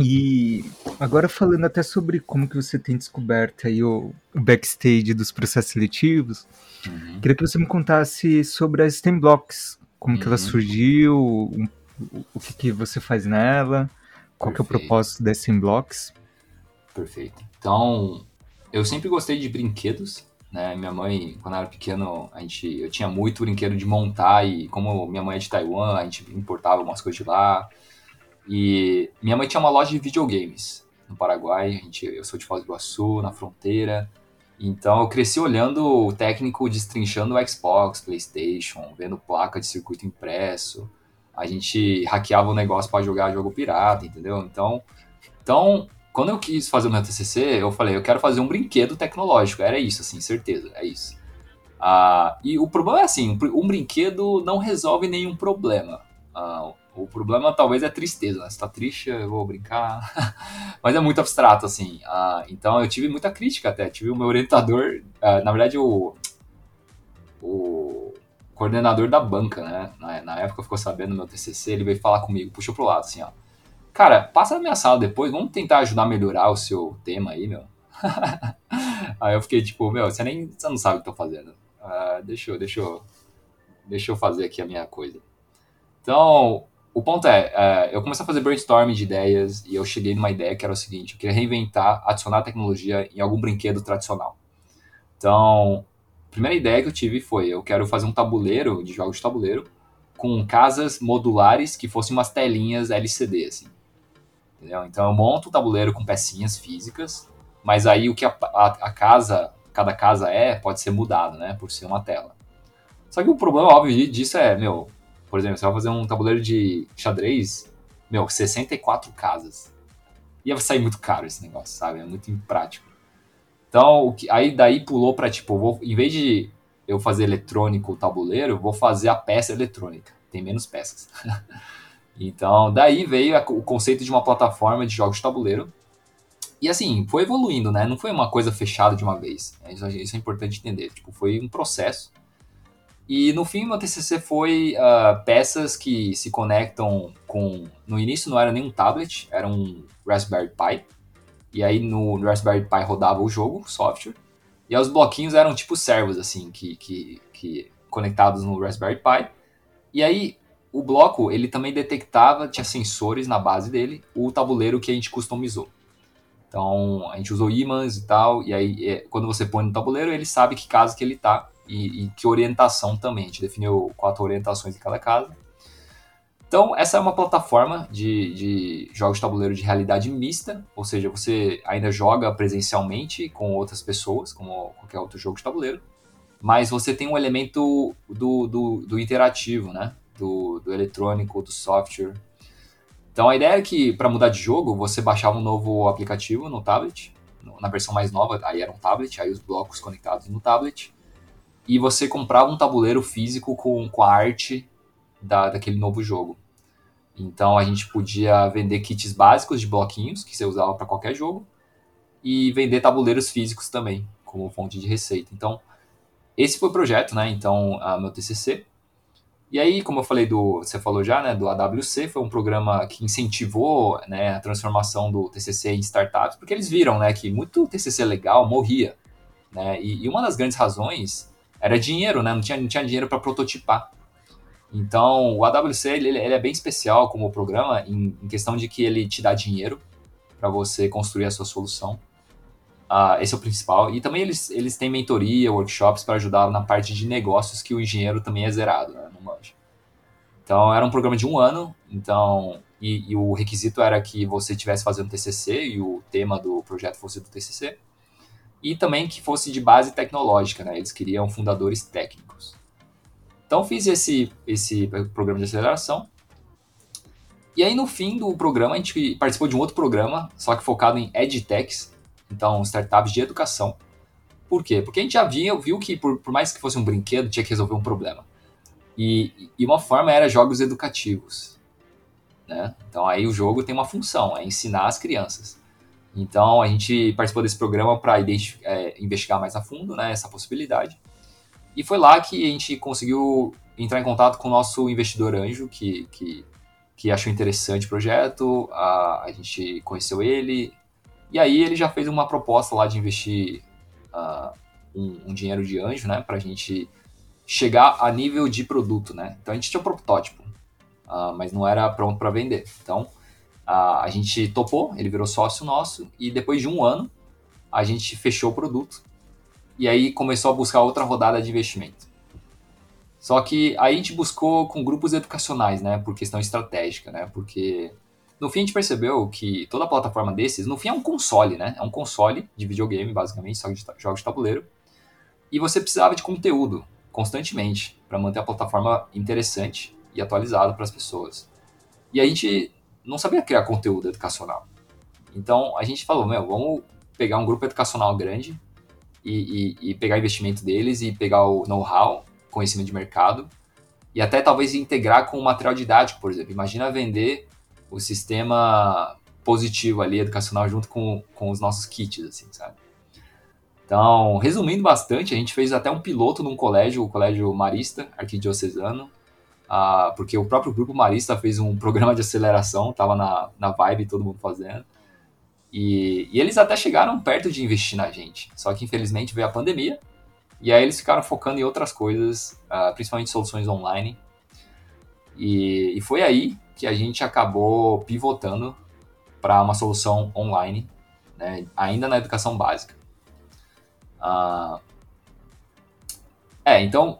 E agora falando até sobre como que você tem descoberto aí o, o backstage dos processos seletivos, uhum. queria que você me contasse sobre as STEM Blocks, como uhum. que ela uhum. surgiu, o, o que, que você faz nela, qual Perfeito. que é o propósito dessa Inblocks. Perfeito. Então, eu sempre gostei de brinquedos, né? Minha mãe, quando era pequeno, a gente, eu tinha muito brinquedo de montar e como minha mãe é de Taiwan, a gente importava algumas coisas de lá. E minha mãe tinha uma loja de videogames no Paraguai, a gente, eu sou de Foz do Iguaçu, na fronteira. Então eu cresci olhando o técnico destrinchando o Xbox, PlayStation, vendo placa de circuito impresso. A gente hackeava o negócio para jogar jogo pirata, entendeu? Então, então, quando eu quis fazer o meu TCC, eu falei, eu quero fazer um brinquedo tecnológico. Era isso, assim, certeza, é isso. Ah, e o problema é assim, um brinquedo não resolve nenhum problema. Ah, o problema talvez é tristeza, né? Você tá triste, eu vou brincar. Mas é muito abstrato, assim. Ah, então eu tive muita crítica até. Tive o meu orientador, na verdade, o, o coordenador da banca, né? Na, na época ficou sabendo do meu TCC, ele veio falar comigo, puxou pro lado, assim, ó. Cara, passa na minha sala depois, vamos tentar ajudar a melhorar o seu tema aí, meu. aí eu fiquei tipo, meu, você nem você não sabe o que eu tô fazendo. Uh, deixa, eu, deixa, eu, deixa eu fazer aqui a minha coisa. Então, o ponto é, é, eu comecei a fazer brainstorming de ideias e eu cheguei numa ideia que era o seguinte: eu queria reinventar, adicionar tecnologia em algum brinquedo tradicional. Então, a primeira ideia que eu tive foi: eu quero fazer um tabuleiro de jogos de tabuleiro com casas modulares que fossem umas telinhas LCD, assim. Entendeu? Então, eu monto o tabuleiro com pecinhas físicas, mas aí o que a, a, a casa, cada casa é, pode ser mudado, né, por ser uma tela. Só que o problema óbvio disso é, meu, por exemplo, você vai fazer um tabuleiro de xadrez, meu, 64 casas. Ia sair muito caro esse negócio, sabe? É muito imprático. Então, aí daí pulou pra, tipo, vou, em vez de eu fazer eletrônico tabuleiro, vou fazer a peça eletrônica. Tem menos peças. então, daí veio o conceito de uma plataforma de jogos de tabuleiro. E assim, foi evoluindo, né? Não foi uma coisa fechada de uma vez. Isso é importante entender. Tipo, foi um processo. E no fim, meu TCC foi uh, peças que se conectam com. No início não era nem um tablet, era um Raspberry Pi. E aí no Raspberry Pi rodava o jogo, o software. E aí os bloquinhos eram tipo servos, assim, que, que, que conectados no Raspberry Pi. E aí o bloco, ele também detectava, tinha sensores na base dele, o tabuleiro que a gente customizou. Então, a gente usou ímãs e tal, e aí é, quando você põe no tabuleiro, ele sabe que casa que ele tá e, e que orientação também. A gente definiu quatro orientações em cada casa. Então, essa é uma plataforma de, de, jogos de tabuleiro de realidade mista, ou seja, você ainda joga presencialmente com outras pessoas, como qualquer outro jogo de tabuleiro, mas você tem um elemento do, do, do interativo, né? Do, do, eletrônico, do software. Então, a ideia é que, para mudar de jogo, você baixava um novo aplicativo no tablet, na versão mais nova, aí era um tablet, aí os blocos conectados no tablet, e você comprava um tabuleiro físico com, com a arte da, daquele novo jogo. Então a gente podia vender kits básicos de bloquinhos que você usava para qualquer jogo e vender tabuleiros físicos também como fonte de receita. Então esse foi o projeto, né? Então a meu TCC. E aí, como eu falei do, você falou já, né, do AWC, foi um programa que incentivou, né, a transformação do TCC em startups, porque eles viram, né, que muito TCC legal morria, né? E, e uma das grandes razões era dinheiro, né? Não tinha, não tinha dinheiro para prototipar. Então, o AWC ele, ele, é bem especial como programa em, em, questão de que ele te dá dinheiro para você construir a sua solução. Uh, esse é o principal. E também eles, eles têm mentoria, workshops para ajudar na parte de negócios que o engenheiro também é zerado, né? Não manja. Então, era um programa de um ano. Então, e, e o requisito era que você estivesse fazendo TCC e o tema do projeto fosse do TCC. E também que fosse de base tecnológica, né? Eles queriam fundadores técnicos. Então fiz esse, esse programa de aceleração. E aí no fim do programa a gente participou de um outro programa, só que focado em edtechs, então startups de educação. Por quê? Porque a gente já via, viu que por, por mais que fosse um brinquedo, tinha que resolver um problema. E, e uma forma era jogos educativos. Né? Então aí o jogo tem uma função, é ensinar as crianças. Então a gente participou desse programa para é, investigar mais a fundo né, essa possibilidade. E foi lá que a gente conseguiu entrar em contato com o nosso investidor anjo, que, que, que achou interessante o projeto, a, a gente conheceu ele, e aí ele já fez uma proposta lá de investir uh, um, um, dinheiro de anjo, né, para a gente chegar a nível de produto, né. Então a gente tinha um protótipo, uh, mas não era pronto para vender. Então uh, a gente topou, ele virou sócio nosso, e depois de um ano a gente fechou o produto e aí começou a buscar outra rodada de investimento. Só que aí a gente buscou com grupos educacionais, né, por questão estratégica, né, porque no fim a gente percebeu que toda plataforma desses, no fim é um console, né, é um console de videogame, basicamente, só de jogos de tabuleiro, e você precisava de conteúdo constantemente para manter a plataforma interessante e atualizada para as pessoas. E a gente não sabia criar conteúdo educacional. Então a gente falou, meu, vamos pegar um grupo educacional grande, e, e, e pegar investimento deles e pegar o know-how, conhecimento de mercado e até talvez integrar com o material didático, por exemplo. Imagina vender o sistema positivo ali, educacional, junto com, com os nossos kits, assim, sabe? Então, resumindo bastante, a gente fez até um piloto num colégio, o Colégio Marista, Arquidiocesano, ah, porque o próprio Grupo Marista fez um programa de aceleração, tava na, na vibe todo mundo fazendo. E, e, eles até chegaram perto de investir na gente, só que infelizmente veio a pandemia e aí eles ficaram focando em outras coisas, uh, principalmente soluções online. E, e, foi aí que a gente acabou pivotando para uma solução online, né, ainda na educação básica. Uh, é, então,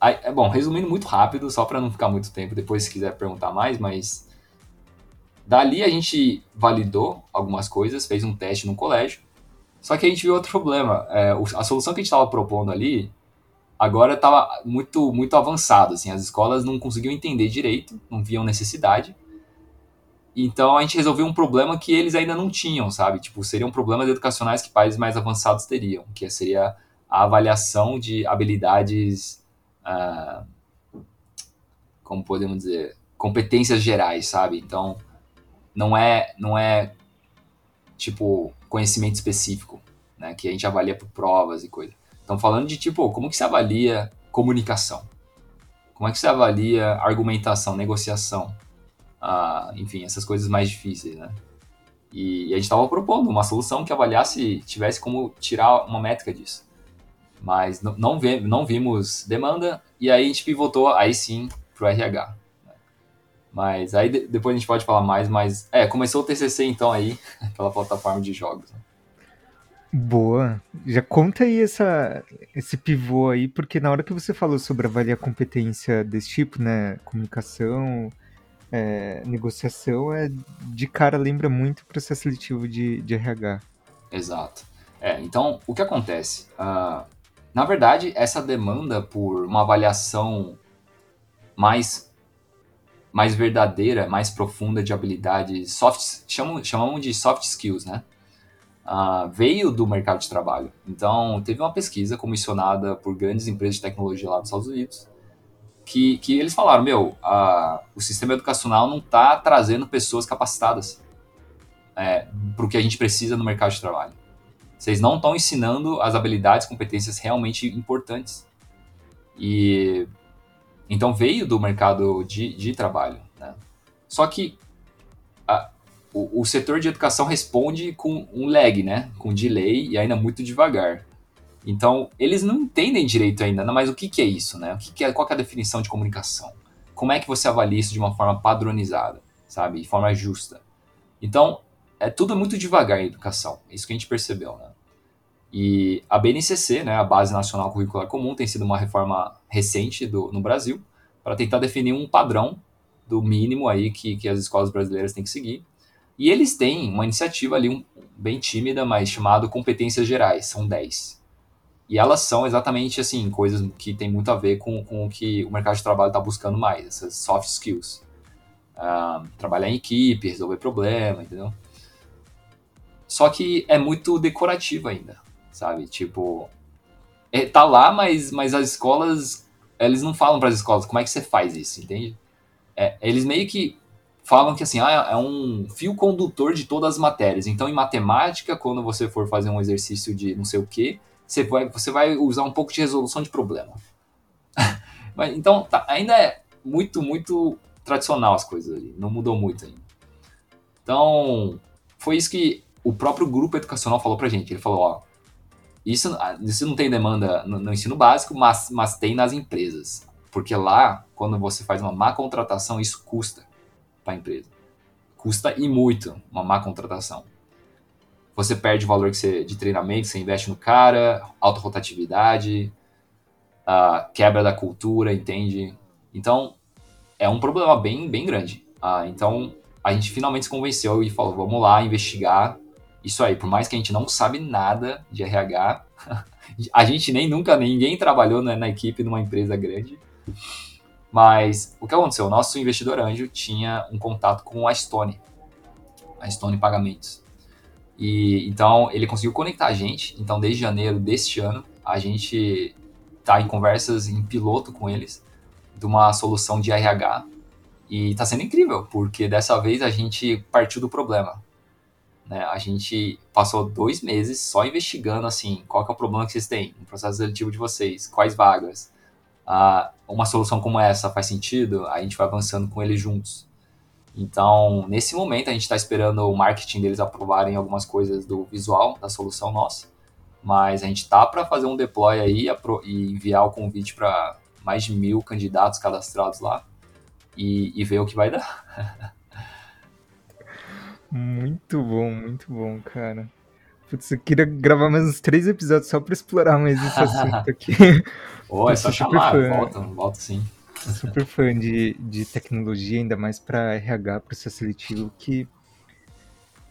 é bom, resumindo muito rápido, só para não ficar muito tempo, depois se quiser perguntar mais, mas Dali a gente validou algumas coisas, fez um teste no colégio, só que a gente viu outro problema. É, a solução que a gente estava propondo ali agora estava muito, muito avançada. Assim, as escolas não conseguiam entender direito, não viam necessidade. Então a gente resolveu um problema que eles ainda não tinham, sabe? Tipo, seriam problemas educacionais que países mais avançados teriam, que seria a avaliação de habilidades, uh, como podemos dizer, competências gerais, sabe? Então, não é, não é tipo conhecimento específico, né? Que a gente avalia por provas e coisa. Então, falando de tipo, como que se avalia comunicação? Como é que se avalia argumentação, negociação? Uh, enfim, essas coisas mais difíceis, né? E, e a gente estava propondo uma solução que avaliasse, tivesse como tirar uma métrica disso. Mas não, não, vi, não vimos demanda, e aí a gente pivotou, aí sim, para o RH. Né? Mas aí de, depois a gente pode falar mais, mas é, começou o TCC então aí, pela plataforma de jogos. Né? Boa. Já conta aí essa, esse pivô aí, porque na hora que você falou sobre avaliar competência desse tipo, né, comunicação, é, negociação, é, de cara lembra muito o processo seletivo de, de RH. Exato. É, então, o que acontece? Uh, na verdade, essa demanda por uma avaliação mais, mais verdadeira, mais profunda de habilidades, soft, chamam, chamamos de soft skills, né? Uh, veio do mercado de trabalho. Então, teve uma pesquisa comissionada por grandes empresas de tecnologia lá dos Estados Unidos, que, que eles falaram, meu, uh, o sistema educacional não está trazendo pessoas capacitadas é, para o que a gente precisa no mercado de trabalho. Vocês não estão ensinando as habilidades, competências realmente importantes. E então veio do mercado de, de trabalho. Né? Só que o, o, setor de educação responde com um lag, né? Com delay e ainda muito devagar. Então, eles não entendem direito ainda, mas o que, que é isso, né? O que, que é, qual que é a definição de comunicação? Como é que você avalia isso de uma forma padronizada, sabe? De forma justa. Então, é tudo muito devagar em educação. É isso que a gente percebeu, né? E a BNCC, né, a Base Nacional Curricular Comum, tem sido uma reforma recente do, no Brasil para tentar definir um padrão do mínimo aí que, que as escolas brasileiras têm que seguir e eles têm uma iniciativa ali um, bem tímida, mas chamado Competências Gerais, são 10. E elas são exatamente assim, coisas que tem muito a ver com, com o que o mercado de trabalho está buscando mais, essas soft skills. Uh, trabalhar em equipe, resolver problema, entendeu? Só que é muito decorativo ainda, sabe? Tipo, é, tá lá, mas, mas as escolas, eles não falam para as escolas como é que você faz isso, entende? É, eles meio que falam que assim, ah, é um fio condutor de todas as matérias. Então, em matemática, quando você for fazer um exercício de não sei o que, você vai, você vai usar um pouco de resolução de problema. então, tá, ainda é muito, muito tradicional as coisas ali. Não mudou muito ainda. Então, foi isso que o próprio grupo educacional falou pra gente. Ele falou, ó, isso, isso não tem demanda no, no ensino básico, mas, mas tem nas empresas. Porque lá, quando você faz uma má contratação, isso custa para a empresa. Custa e muito uma má contratação. Você perde o valor que você, de treinamento, você investe no cara, alta rotatividade, a quebra da cultura, entende? Então, é um problema bem, bem grande. Ah, então, a gente finalmente se convenceu e falou, vamos lá investigar isso aí. Por mais que a gente não sabe nada de RH, a gente nem nunca, ninguém trabalhou na, na equipe numa empresa grande. Mas o que aconteceu? O nosso investidor anjo tinha um contato com a Stone, a Stone Pagamentos. E então ele conseguiu conectar a gente. Então, desde janeiro deste ano, a gente está em conversas em piloto com eles de uma solução de RH. E está sendo incrível, porque dessa vez a gente partiu do problema. Né? A gente passou dois meses só investigando assim, qual é o problema que vocês têm no processo seletivo de vocês, quais vagas, ah, uma solução como essa faz sentido, a gente vai avançando com eles juntos. Então, nesse momento, a gente está esperando o marketing deles aprovarem algumas coisas do visual da solução nossa, mas a gente está para fazer um deploy aí e enviar o convite para mais de mil candidatos cadastrados lá e, e ver o que vai dar. muito bom, muito bom, cara. Putz, eu queria gravar mais uns três episódios só para explorar mais esse assunto aqui. Oh, é só chamar, fã, volta, volta sim. Super fã de, de tecnologia, ainda mais para RH, processo seletivo, que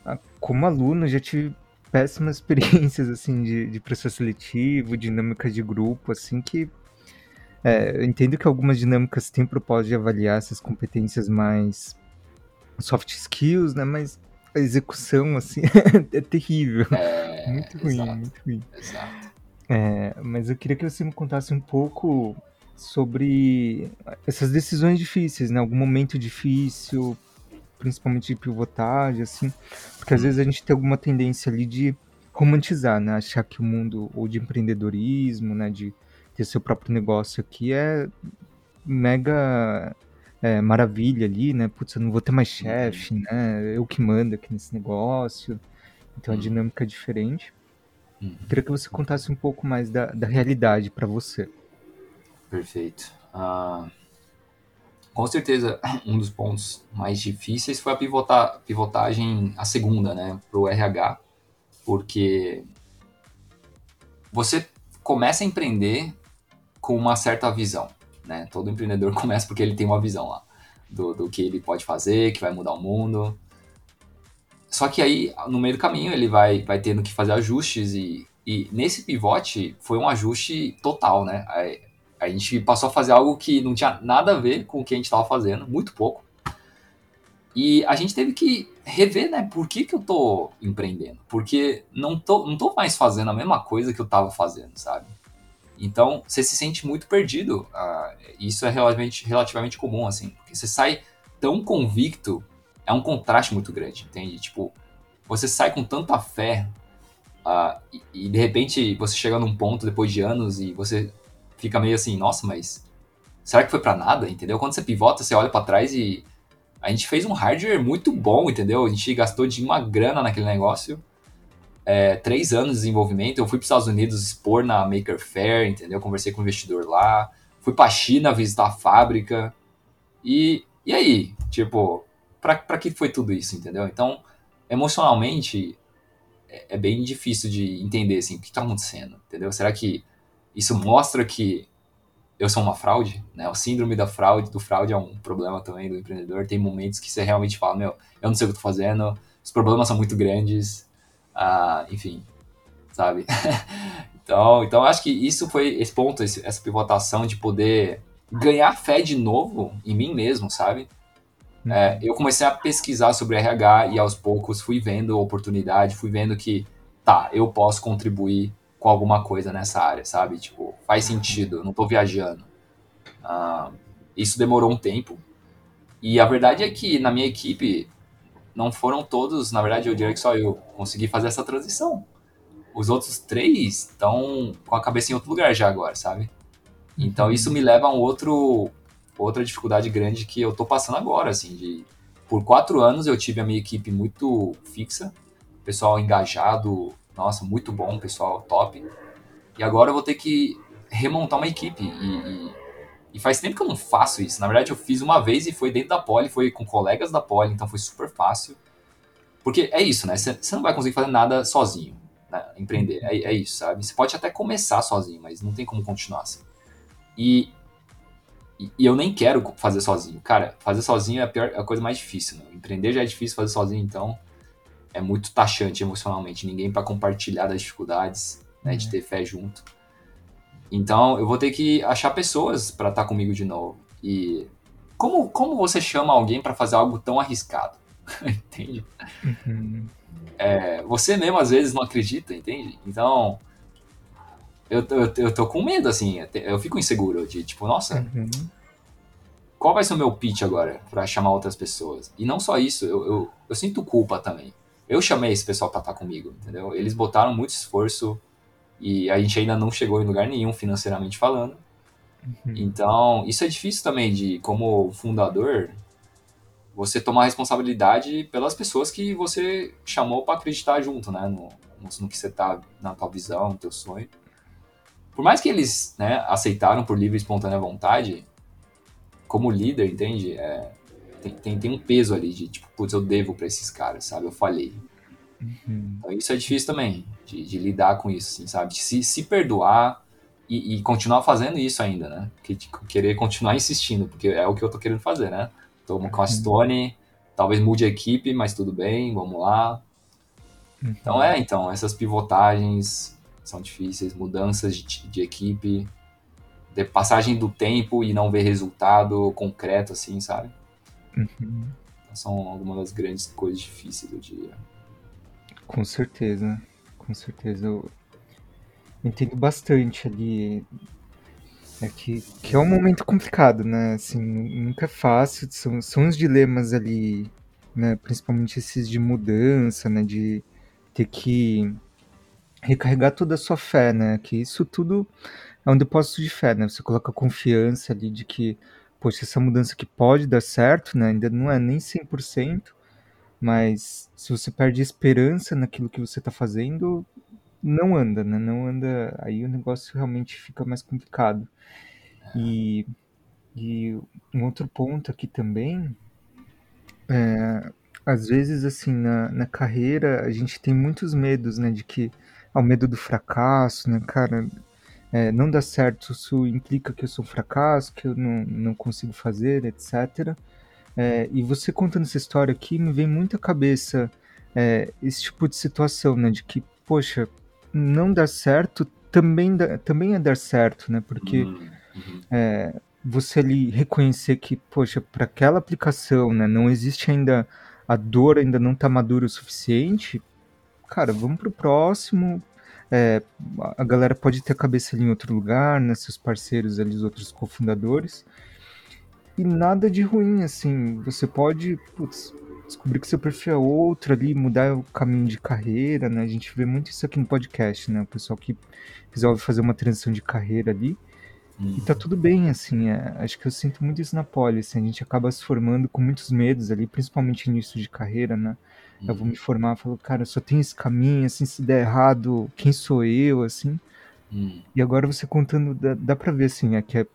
ah, como aluno já tive péssimas experiências assim de, de processo seletivo, dinâmica de grupo, assim que é, eu entendo que algumas dinâmicas têm propósito de avaliar essas competências mais soft skills, né? Mas a execução, assim, é terrível. É, muito ruim, exato, muito ruim. Exato. É, mas eu queria que você me contasse um pouco sobre essas decisões difíceis, né? Algum momento difícil, principalmente de pivotagem, assim, porque às Hum, vezes a gente tem alguma tendência ali de romantizar, né? Achar que o mundo, ou de empreendedorismo, né? De ter seu próprio negócio aqui é mega é, maravilha ali, né? Putz, eu não vou ter mais uhum, chefe, né? Eu que mando aqui nesse negócio. Então a hum, dinâmica é diferente. Uhum. queria que você contasse um pouco mais da, da realidade para você. Perfeito. Ah, com certeza, um dos pontos mais difíceis foi a pivotar, pivotagem, a segunda, né, para o RH, porque você começa a empreender com uma certa visão, né? Todo empreendedor começa porque ele tem uma visão lá do, do que ele pode fazer, que vai mudar o mundo. Só que aí, no meio do caminho, ele vai, vai tendo que fazer ajustes e, e nesse pivote foi um ajuste total, né? A, a gente passou a fazer algo que não tinha nada a ver com o que a gente estava fazendo, muito pouco. E a gente teve que rever, né? Por que, que eu tô empreendendo? Porque não tô, não tô mais fazendo a mesma coisa que eu tava fazendo, sabe? Então, você se sente muito perdido. Uh, isso é relativamente, relativamente comum, assim. Porque você sai tão convicto, é um contraste muito grande, entende? Tipo, você sai com tanta fé uh, e, e, de repente você chega num ponto depois de anos e você fica meio assim, nossa, mas será que foi para nada, entendeu? Quando você pivota, você olha para trás e a gente fez um hardware muito bom, entendeu? A gente gastou de uma grana naquele negócio. É, três anos de desenvolvimento. Eu fui para os Estados Unidos expor na Maker Fair, entendeu? Conversei com o investidor lá. Fui para a China visitar a fábrica. E, e aí? Tipo, para que foi tudo isso, entendeu? Então, emocionalmente, é, é bem difícil de entender assim, o que está acontecendo, entendeu? Será que isso mostra que eu sou uma fraude, né? O síndrome da fraude, do fraude é um problema também do empreendedor. Tem momentos que você realmente fala, meu, eu não sei o que tô fazendo, os problemas são muito grandes, ah, enfim, sabe? então, então acho que isso foi esse ponto, esse, essa pivotação de poder ganhar fé de novo em mim mesmo, sabe? É, Uhum. eu comecei a pesquisar sobre RH e aos poucos fui vendo a oportunidade, fui vendo que, tá, eu posso contribuir com alguma coisa nessa área, sabe? Tipo, faz sentido, não tô viajando. Ah, isso demorou um tempo. E a verdade é que na minha equipe não foram todos, na verdade eu diria que só eu consegui fazer essa transição. Os outros três estão com a cabeça em outro lugar já agora, sabe? Então isso me leva a um outro outra dificuldade grande que eu tô passando agora, assim, de por quatro anos eu tive a minha equipe muito fixa, pessoal engajado, nossa, muito bom, pessoal top. E agora eu vou ter que remontar uma equipe e, e, e faz tempo que eu não faço isso. Na verdade, eu fiz uma vez e foi dentro da Poli, foi com colegas da Poli, então foi super fácil. Porque é isso, né? Você não vai conseguir fazer nada sozinho, né? empreender. É, é, isso, sabe? Você pode até começar sozinho, mas não tem como continuar assim. E e, e eu nem quero fazer sozinho. Cara, fazer sozinho é a, pior, é a coisa mais difícil. Né? Empreender já é difícil, fazer sozinho, então, é muito taxante emocionalmente. Ninguém para compartilhar das dificuldades, né, de É. ter fé junto. Então, eu vou ter que achar pessoas para estar tá comigo de novo. E como, como você chama alguém para fazer algo tão arriscado? entende? Uhum. É, você mesmo às vezes não acredita, entende? Então, eu, eu, eu tô com medo, assim, eu fico inseguro de tipo, nossa, Uhum. qual vai ser o meu pitch agora para chamar outras pessoas? E não só isso, eu, eu, eu sinto culpa também. Eu chamei esse pessoal para estar comigo, entendeu? Eles botaram muito esforço e a gente ainda não chegou em lugar nenhum financeiramente falando. Uhum. Então, isso é difícil também de, como fundador, você tomar responsabilidade pelas pessoas que você chamou para acreditar junto, né? No, no, que você tá, na tua visão, no teu sonho. Por mais que eles né, aceitaram por livre e espontânea vontade, como líder, entende? É, tem, tem, tem, um peso ali de, tipo, putz, eu devo para esses caras, sabe? Eu falhei. Uhum. Então isso é difícil também, de, de lidar com isso, assim, sabe? De se, se perdoar e, e, continuar fazendo isso ainda, né? Que, querer continuar insistindo, porque é o que eu tô querendo fazer, né? Tô com a Stone, talvez mude a equipe, mas tudo bem, vamos lá. Uhum. Então é, então, essas pivotagens são difíceis, mudanças de, de equipe, de passagem do tempo e não ver resultado concreto, assim, sabe? Uhum. São algumas das grandes coisas difíceis do dia. Com certeza, com certeza. Eu, entendo bastante ali. É que, que é um momento complicado, né? Assim, nunca é fácil, são, são os dilemas ali, né? Principalmente esses de mudança, né? De ter que recarregar toda a sua fé, né? Que isso tudo é um depósito de fé, né? Você coloca confiança ali de que, poxa, essa mudança aqui pode dar certo, né? Ainda não é nem 100%, mas se você perde esperança naquilo que você está fazendo, não anda, né? Não anda. Aí o negócio realmente fica mais complicado. E, e um outro ponto aqui também é, às vezes, assim, na, na carreira, a gente tem muitos medos, né? De que. Ah, o medo do fracasso, né? Cara, é, não dá certo, isso implica que eu sou um fracasso, que eu não, não consigo fazer, etc. É, e você contando essa história aqui, me vem muito à cabeça é, esse tipo de situação, né? De que, poxa, não dar certo também, dá, também é dar certo, né? Porque Hum, uhum. é, você ali reconhecer que, poxa, para aquela aplicação, né, não existe ainda, a dor ainda não está madura o suficiente, cara, vamos pro próximo. É, a galera pode ter a cabeça ali em outro lugar, né, seus parceiros ali, os outros cofundadores. E nada de ruim, assim, você pode, putz, descobrir que seu perfil é outro ali, mudar o caminho de carreira, né? A gente vê muito isso aqui no podcast, né? O pessoal que resolve fazer uma transição de carreira ali. E tá Uhum. tudo bem, assim, é, acho que eu sinto muito isso na poli, assim, a gente acaba se formando com muitos medos ali, principalmente início de carreira, né? Eu vou Uhum. me formar, falo, cara, só tem esse caminho, assim, se der errado, quem sou eu, assim? Uhum. E agora você contando, dá, dá pra ver, assim, é que é,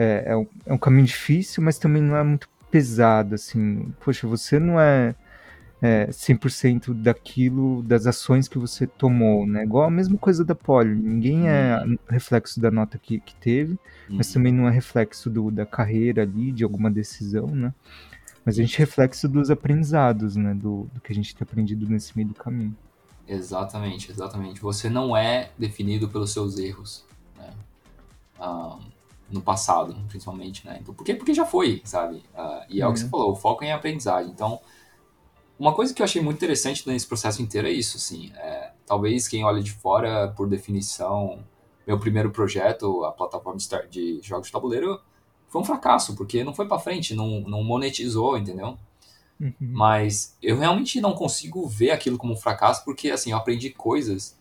é, é, um, é um caminho difícil, mas também não é muito pesado, assim. Poxa, você não é, é 100% daquilo, das ações que você tomou, né? Igual a mesma coisa da poli, ninguém é Uhum. reflexo da nota que, que teve, mas Uhum. também não é reflexo do, da carreira ali, de alguma decisão, né? Mas a gente é reflexo dos aprendizados, né? Do, do que a gente tem aprendido nesse meio do caminho. Exatamente, exatamente. Você não é definido pelos seus erros, né? Ah, no passado, principalmente, né? Então, porque, porque já foi, sabe? Ah, e é o que você É. falou, o foco é em aprendizagem. Então, uma coisa que eu achei muito interessante nesse processo inteiro é isso, assim. É, talvez quem olha de fora, por definição, meu primeiro projeto, a plataforma de jogos de tabuleiro, foi um fracasso, porque não foi pra frente, não, não monetizou, entendeu? Uhum. Mas eu realmente não consigo ver aquilo como um fracasso, porque assim, eu aprendi coisas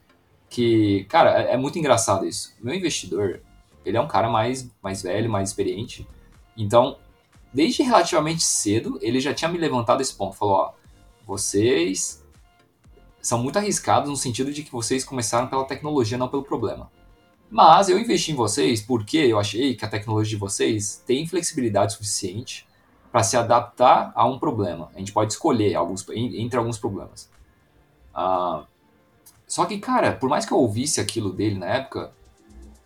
que, cara, é, é muito engraçado isso. Meu investidor, ele é um cara mais, mais velho, mais experiente. Então, desde relativamente cedo, ele já tinha me levantado esse ponto. Falou, ó, vocês são muito arriscados no sentido de que vocês começaram pela tecnologia, não pelo problema. Mas eu investi em vocês porque eu achei que a tecnologia de vocês tem flexibilidade suficiente para se adaptar a um problema. A gente pode escolher alguns, entre alguns problemas. Ah, só que, cara, por mais que eu ouvisse aquilo dele na época,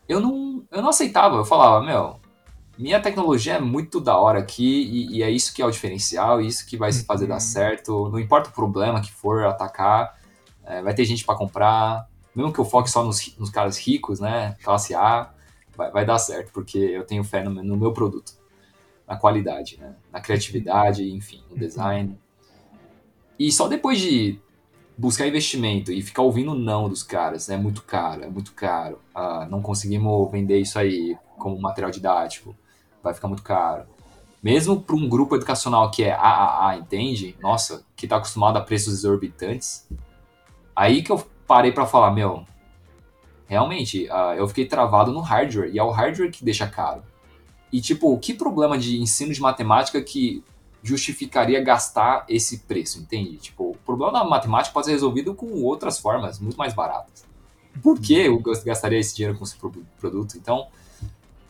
eu não, eu não aceitava. Eu falava, meu, minha tecnologia é muito da hora aqui e, e é isso que é o diferencial, isso que vai se fazer dar Uhum. certo. Não importa o problema que for atacar, é, vai ter gente para comprar. Mesmo que eu foque só nos, nos caras ricos, né? Classe A, vai, vai dar certo, porque eu tenho fé no, no meu produto, na qualidade, né? na criatividade, enfim, no Uhum. design. E só depois de buscar investimento e ficar ouvindo não dos caras, é muito caro, é muito caro, ah, não conseguimos vender isso aí como material didático, vai ficar muito caro. Mesmo para um grupo educacional que é AAA, entende? Nossa, que está acostumado a preços exorbitantes. Aí que eu parei para falar, meu, realmente, uh, eu fiquei travado no hardware, e é o hardware que deixa caro. E, tipo, que problema de ensino de matemática que justificaria gastar esse preço, entende? Tipo, o problema da matemática pode ser resolvido com outras formas, muito mais baratas. Por que eu gastaria esse dinheiro com esse produto? Então,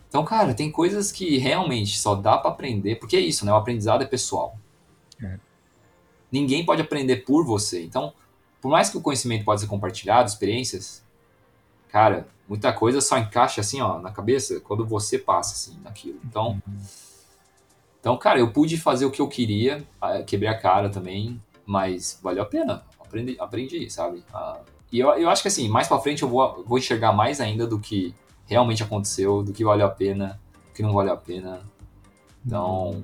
então, cara, tem coisas que realmente só dá para aprender, porque é isso, né? O aprendizado é pessoal. É. Ninguém pode aprender por você. Então, por mais que o conhecimento pode ser compartilhado, experiências, cara, muita coisa só encaixa assim, ó, na cabeça quando você passa assim naquilo. Então, Uhum. Então, cara, eu pude fazer o que eu queria, quebrei a cara também, mas valeu a pena. Aprendi, aprendi sabe? Ah, e eu, eu acho que assim, mais pra frente eu vou, vou enxergar mais ainda do que realmente aconteceu, do que valeu a pena, do que não valeu a pena. Então,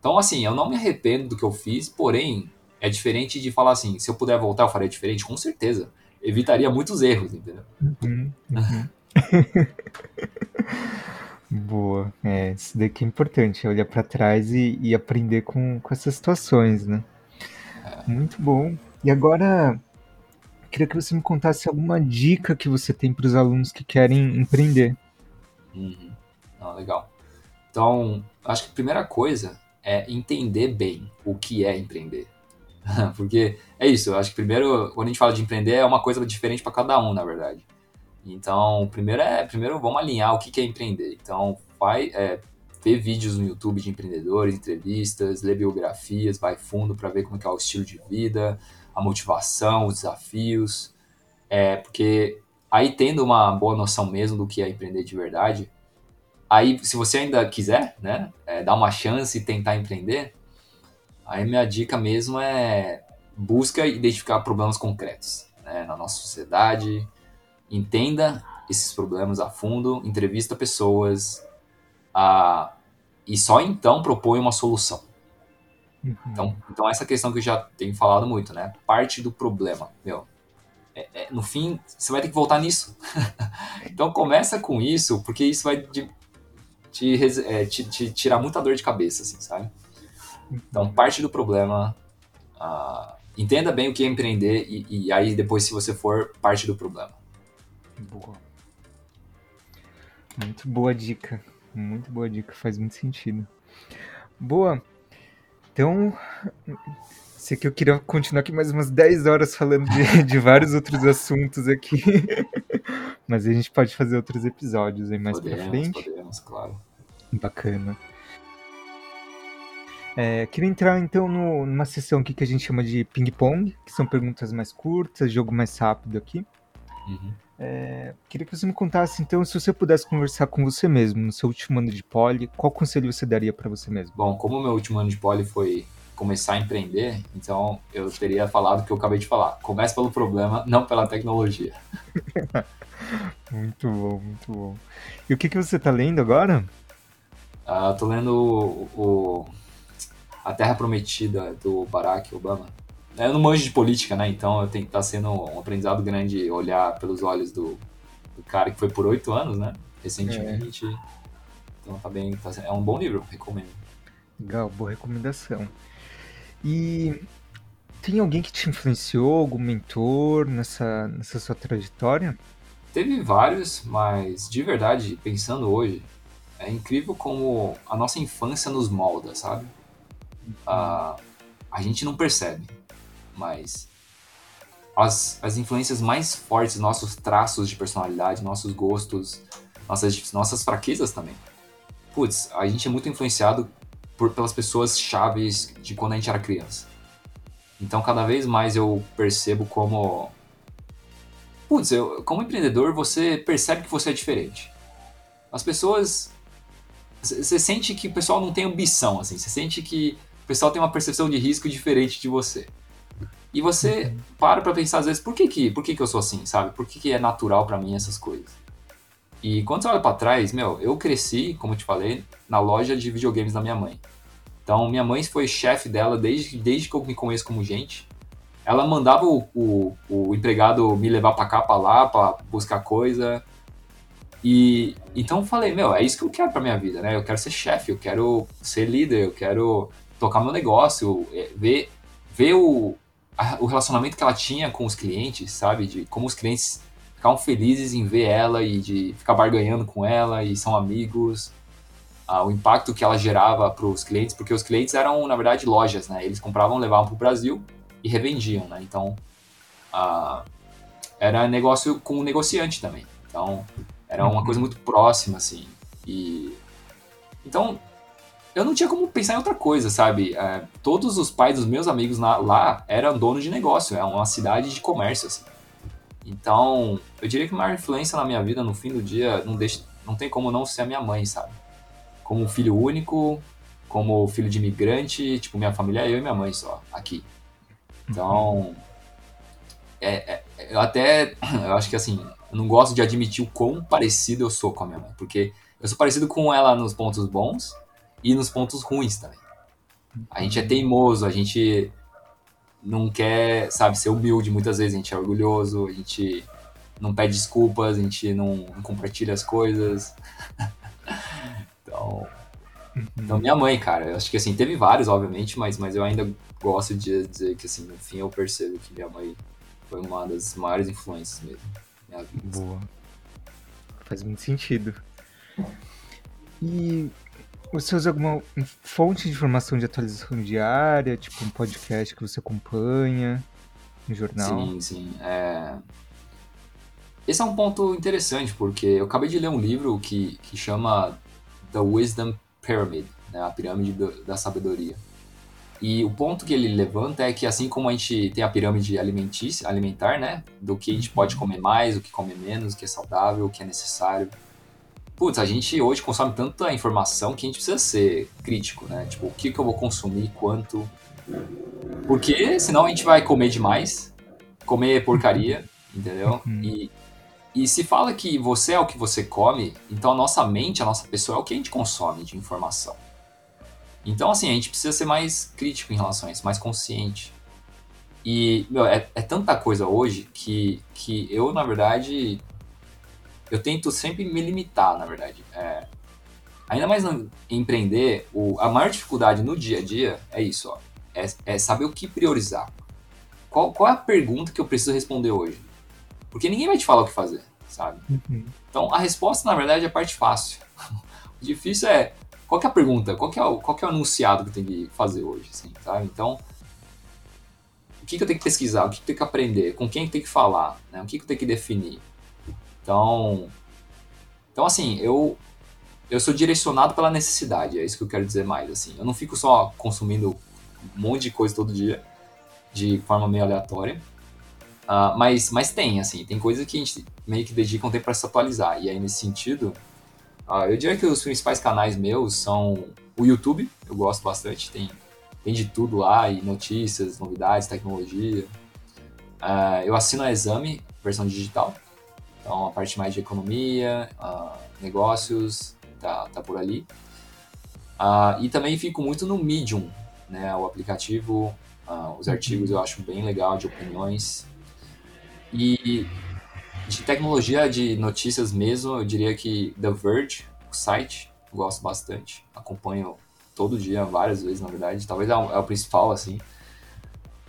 então assim, eu não me arrependo do que eu fiz, porém, é diferente de falar assim, se eu puder voltar, eu faria diferente, com certeza. evitaria muitos erros, entendeu? Uhum, uhum. Boa. É, isso daqui é importante, é olhar para trás e, e, aprender com, com essas situações, né? Muito bom. E agora, queria que você me contasse alguma dica que você tem para os alunos que querem empreender. Uhum. Ah, legal. Então, acho que a primeira coisa é entender bem o que é empreender. Porque é isso, acho que primeiro, quando a gente fala de empreender, é uma coisa diferente para cada um, na verdade. Então, primeiro é, primeiro vamos alinhar o que, é empreender. Então, vai é, ver vídeos no YouTube de empreendedores, entrevistas, ler biografias, vai fundo para ver como é, é o estilo de vida, a motivação, os desafios. É, porque aí tendo uma boa noção mesmo do que é empreender de verdade, aí se você ainda quiser, né, é, dar uma chance e tentar empreender, aí minha dica mesmo é busca identificar problemas concretos né, na nossa sociedade, entenda esses problemas a fundo, entrevista pessoas a, e só então propõe uma solução. Uhum. Então, então, essa questão que eu já tenho falado muito, né? Parte do problema, meu. É, é, no fim, você vai ter que voltar nisso. então, começa com isso, porque isso vai te, te, é, te, te, tirar muita dor de cabeça, assim, sabe? Então, parte do problema. Uh, entenda bem o que é empreender e, e aí depois, se você for, parte do problema. Boa. Muito boa dica. Muito boa dica, faz muito sentido. Boa. Então, sei que eu queria continuar aqui mais umas 10 horas falando de, de vários outros assuntos aqui. Mas a gente pode fazer outros episódios aí mais podemos, pra frente. Podemos, claro. Bacana. É, queria entrar então no, numa sessão aqui que a gente chama de ping-pong, que são perguntas mais curtas, jogo mais rápido aqui. Uhum. É, queria que você me contasse, então, se você pudesse conversar com você mesmo no seu último ano de poli, qual conselho você daria para você mesmo? Bom, como o meu último ano de poli foi começar a empreender, então eu teria falado o que eu acabei de falar. Comece pelo problema, não pela tecnologia. muito bom, muito bom. E o que, que você está lendo agora? Uh, tô lendo o, o, A Terra Prometida, do Barack Obama. Eu não manjo de política, né? Então eu tenho que estar tá sendo um aprendizado grande olhar pelos olhos do, do cara que foi por oito anos, né? Recentemente. É. Então tá bem. Tá, é um bom livro, recomendo. Legal, boa recomendação. E tem alguém que te influenciou, algum mentor nessa, nessa sua trajetória? Teve vários, mas de verdade, pensando hoje, é incrível como a nossa infância nos molda, sabe? Uhum. Ah, a gente não percebe mas as, as influências mais fortes, nossos traços de personalidade, nossos gostos, nossas, nossas fraquezas também. Putz, a gente é muito influenciado por, pelas pessoas chaves de quando a gente era criança. Então, cada vez mais eu percebo como. Putz, eu, como empreendedor, você percebe que você é diferente. As pessoas. Você sente que o pessoal não tem ambição, assim. Você sente que o pessoal tem uma percepção de risco diferente de você. E você para pra pensar às vezes, por que que, por que, que eu sou assim, sabe? Por que, que é natural para mim essas coisas? E quando você olha para trás, meu, eu cresci, como eu te falei, na loja de videogames da minha mãe. Então, minha mãe foi chefe dela desde, desde que eu me conheço como gente. Ela mandava o, o, o empregado me levar para cá, para lá, para buscar coisa. E então eu falei, meu, é isso que eu quero para minha vida, né? Eu quero ser chefe, eu quero ser líder, eu quero tocar meu negócio, é, ver, ver o, a, o relacionamento que ela tinha com os clientes, sabe? De como os clientes ficavam felizes em ver ela e de ficar barganhando com ela e são amigos. Ah, o impacto que ela gerava para os clientes, porque os clientes eram, na verdade, lojas, né? Eles compravam, levavam para o Brasil e revendiam, né? Então, ah, era negócio com o negociante também. Então, era uma uhum. coisa muito próxima, assim. E então eu não tinha como pensar em outra coisa, sabe? É, todos os pais dos meus amigos na, lá eram donos de negócio, é uma cidade de comércio, assim. Então, eu diria que a maior influência na minha vida, no fim do dia, não, deixa, não tem como não ser a minha mãe, sabe? Como filho único, como filho de imigrante, tipo, minha família é eu e minha mãe só, aqui. Então, é, é, eu até, eu acho que assim, eu não gosto de admitir o quão parecido eu sou com a minha mãe, porque eu sou parecido com ela nos pontos bons, e nos pontos ruins também. A gente é teimoso, a gente não quer, sabe, ser humilde. Muitas vezes a gente é orgulhoso, a gente não pede desculpas, a gente não, não compartilha as coisas. então, uhum. então, minha mãe, cara, eu acho que assim, teve vários, obviamente, mas, mas eu ainda gosto de dizer que, assim, no fim eu percebo que minha mãe foi uma das maiores influências mesmo. Minha vida. Boa. Faz muito sentido. E você usa alguma fonte de informação de atualização diária, tipo um podcast que você acompanha, um jornal? Sim, sim. É... Esse é um ponto interessante, porque eu acabei de ler um livro que, que chama The Wisdom Pyramid, né? a pirâmide do, da sabedoria. E o ponto que ele levanta é que assim como a gente tem a pirâmide alimentícia, alimentar, né? Do que a gente pode uhum. comer mais, o que comer menos, o que é saudável, o que é necessário. Putz, a gente hoje consome tanta informação que a gente precisa ser crítico, né? Tipo, o que, que eu vou consumir, quanto. Porque senão a gente vai comer demais, comer porcaria, entendeu? Uhum. E, e se fala que você é o que você come, então a nossa mente, a nossa pessoa é o que a gente consome de informação. Então, assim, a gente precisa ser mais crítico em relação a isso, mais consciente. E, meu, é, é tanta coisa hoje que, que eu, na verdade, eu tento sempre me limitar, na verdade. É, ainda mais em empreender, o, a maior dificuldade no dia a dia é isso, ó. É, é saber o que priorizar. Qual, qual é a pergunta que eu preciso responder hoje? Porque ninguém vai te falar o que fazer, sabe? Uhum. Então, a resposta, na verdade, é a parte fácil. o difícil é qual é a pergunta? Qual é o, qual é o anunciado que eu tenho que fazer hoje, assim, sabe? Então, o que, que eu tenho que pesquisar? O que, que eu tenho que aprender? Com quem eu tenho que falar? Né? O que, que eu tenho que definir? Então, então assim, eu eu sou direcionado pela necessidade, é isso que eu quero dizer mais, assim. Eu não fico só consumindo um monte de coisa todo dia de forma meio aleatória. Uh, mas, mas tem, assim, tem coisas que a gente meio que dedica um tempo para se atualizar. E aí, nesse sentido, ah, eu diria que os principais canais meus são o YouTube, eu gosto bastante, tem, tem de tudo lá, e notícias, novidades, tecnologia. Uh, eu assino a Exame, versão digital, então a parte mais de economia, uh, negócios, tá, tá por ali. Uh, e também fico muito no Medium, né, o aplicativo, os artigos eu acho bem legal, de opiniões. E de tecnologia, de notícias mesmo, eu diria que The Verge, o site, gosto bastante. Acompanho todo dia, várias vezes, na verdade. Talvez é o, é o principal, assim.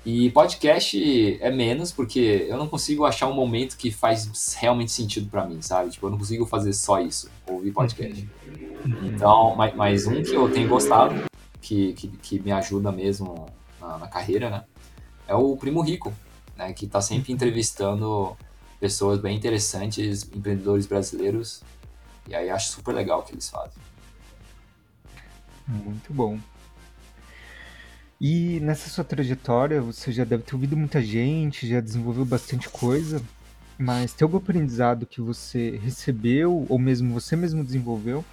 E podcast é menos, porque eu não consigo achar um momento que faz realmente sentido para mim, sabe? Tipo, eu não consigo fazer só isso, ouvir podcast. Então, mas, mas um que eu tenho gostado, que, que, que me ajuda mesmo na, na, carreira, né? É o Primo Rico, né? Que tá sempre entrevistando pessoas bem interessantes, empreendedores brasileiros. E aí acho super legal o que eles fazem. Muito bom. E nessa sua trajetória, você já deve ter ouvido muita gente, já desenvolveu bastante coisa, mas tem algum aprendizado que você recebeu, ou mesmo você mesmo desenvolveu,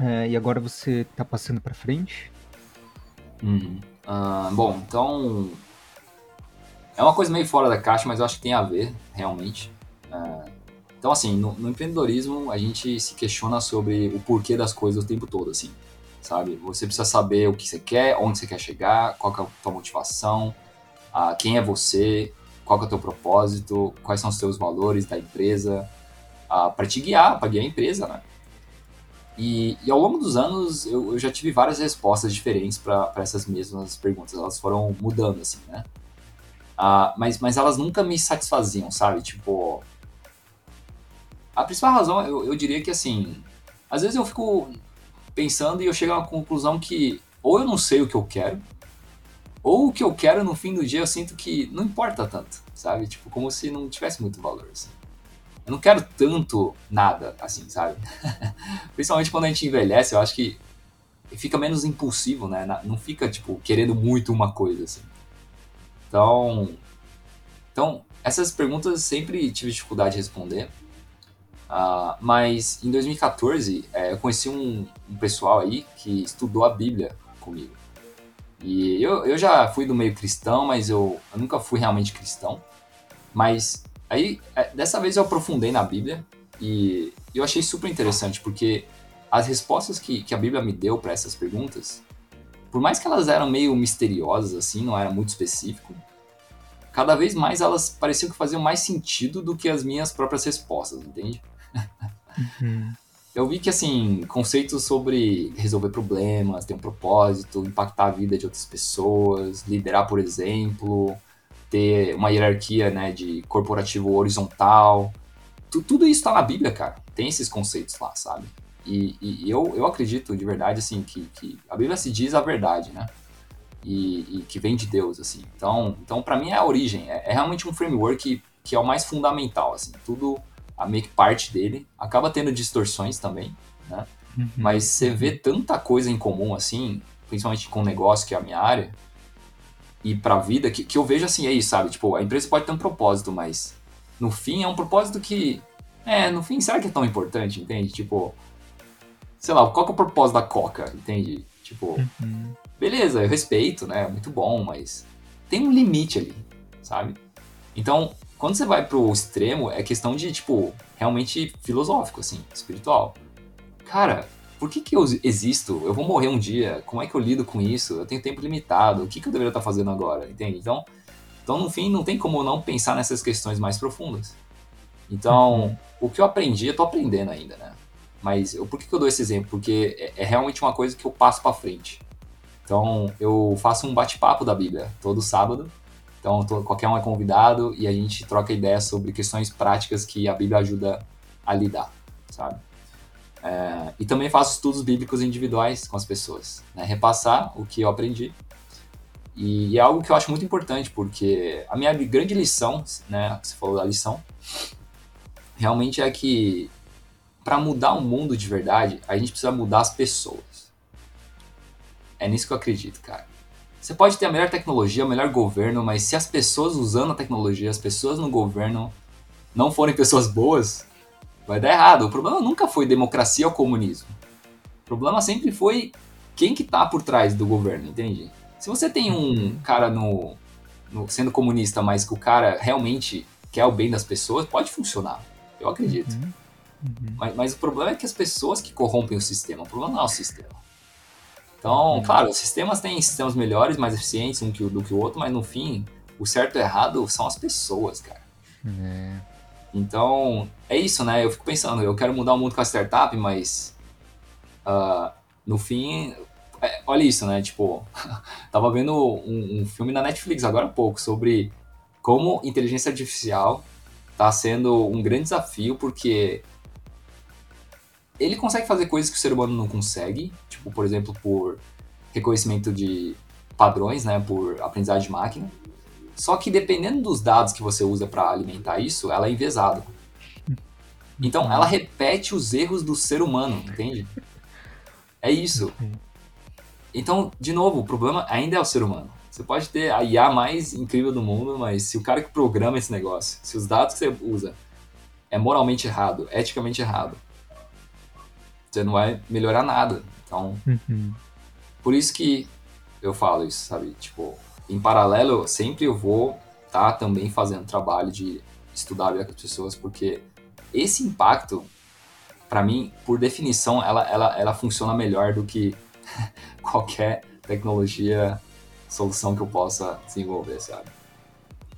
é, e agora você está passando para frente? Uhum. Uh, bom, então é uma coisa meio fora da caixa, mas eu acho que tem a ver, realmente. É, então, assim, no, no, empreendedorismo, a gente se questiona sobre o porquê das coisas o tempo todo, assim, sabe? Você precisa saber o que você quer, onde você quer chegar, qual que é a tua motivação, uh, quem é você, qual que é o teu propósito, quais são os teus valores da empresa, uh, ah, para te guiar, para guiar a empresa, né? E, e, ao longo dos anos, eu, eu já tive várias respostas diferentes para essas mesmas perguntas. Elas foram mudando, assim, né? Uh, mas, mas elas nunca me satisfaziam, sabe? Tipo. A principal razão, eu, eu diria que assim. Às vezes eu fico pensando e eu chego a uma conclusão que ou eu não sei o que eu quero, ou o que eu quero no fim do dia eu sinto que não importa tanto, sabe? Tipo, como se não tivesse muito valor, assim. Eu não quero tanto nada, assim, sabe? Principalmente quando a gente envelhece, eu acho que fica menos impulsivo, né? Não fica, tipo, querendo muito uma coisa, assim. Então, então essas perguntas sempre tive dificuldade de responder. Uh, mas em 2014 é, eu conheci um, um, pessoal aí que estudou a Bíblia comigo. E eu, eu já fui do meio cristão, mas eu, eu nunca fui realmente cristão. Mas aí, é, dessa vez eu aprofundei na Bíblia e eu achei super interessante, porque as respostas que, que a Bíblia me deu para essas perguntas por mais que elas eram meio misteriosas, assim, não era muito específico, cada vez mais elas pareciam que faziam mais sentido do que as minhas próprias respostas, entende? Uhum. Eu vi que, assim, conceitos sobre resolver problemas, ter um propósito, impactar a vida de outras pessoas, liderar, por exemplo, ter uma hierarquia, né, de corporativo horizontal, tudo isso está na Bíblia, cara. Tem esses conceitos lá, sabe? E, e, eu, eu acredito de verdade, assim, que, que a Bíblia se diz a verdade, né? E, e que vem de Deus, assim. Então, então para mim é a origem. É, é, realmente um framework que, que é o mais fundamental, assim. Tudo, a make parte dele. Acaba tendo distorções também, né? Uhum. Mas você vê tanta coisa em comum, assim, principalmente com o negócio, que é a minha área, e pra vida, que, que eu vejo assim, é isso, sabe? Tipo, a empresa pode ter um propósito, mas no fim é um propósito que. É, no fim, será que é tão importante, entende? Tipo, sei lá, qual que é o propósito da Coca, entende? Tipo, uhum. beleza, eu respeito, né? Muito bom, mas tem um limite ali, sabe? Então, quando você vai pro extremo, é questão de, tipo, realmente filosófico, assim, espiritual. Cara, por que, que eu existo? Eu vou morrer um dia, como é que eu lido com isso? Eu tenho tempo limitado, o que, que eu deveria estar fazendo agora, entende? Então, então, no fim, não tem como não pensar nessas questões mais profundas. Então, uhum. o que eu aprendi, eu tô aprendendo ainda, né? Mas eu, por que, que eu dou esse exemplo? Porque é, é realmente uma coisa que eu passo para frente. Então, eu faço um bate-papo da Bíblia todo sábado. Então, tô, qualquer um é convidado e a gente troca ideias sobre questões práticas que a Bíblia ajuda a lidar, sabe? É, e também faço estudos bíblicos individuais com as pessoas, né? repassar o que eu aprendi. E, é algo que eu acho muito importante, porque a minha grande lição, né, você falou da lição, realmente é que para mudar o mundo de verdade, a gente precisa mudar as pessoas. É nisso que eu acredito, cara. Você pode ter a melhor tecnologia, o melhor governo, mas se as pessoas usando a tecnologia, as pessoas no governo não forem pessoas boas, vai dar errado. O problema nunca foi democracia ou comunismo. O problema sempre foi quem que tá por trás do governo, entende? Se você tem um cara no, no sendo comunista, mas que o cara realmente quer o bem das pessoas, pode funcionar. Eu acredito. Uhum. Uhum. Mas, mas, o problema é que as pessoas que corrompem o sistema, o problema não é o sistema. Então, uhum. claro, os sistemas têm sistemas melhores, mais eficientes um que, do que o outro, mas no fim, o certo e o errado são as pessoas, cara. É. Então, é isso, né? Eu fico pensando, eu quero mudar o mundo com a startup, mas uh, no fim, é, olha isso, né? Tipo, tava vendo um, um filme na Netflix agora há pouco sobre como inteligência artificial está sendo um grande desafio, porque ele consegue fazer coisas que o ser humano não consegue, tipo, por exemplo, por reconhecimento de padrões, né, por aprendizagem de máquina. Só que dependendo dos dados que você usa para alimentar isso, ela é envezada. Então, ela repete os erros do ser humano, entende? É isso. Então, de novo, o problema ainda é o ser humano. Você pode ter a IA mais incrível do mundo, mas se o cara que programa esse negócio, se os dados que você usa é moralmente errado, eticamente errado, você não vai melhorar nada. Então, uhum. por isso que eu falo isso, sabe? Tipo, em paralelo, sempre eu vou estar tá também fazendo trabalho de estudar a com as pessoas, porque esse impacto, para mim, por definição, ela, ela, ela funciona melhor do que qualquer tecnologia, solução que eu possa desenvolver, sabe?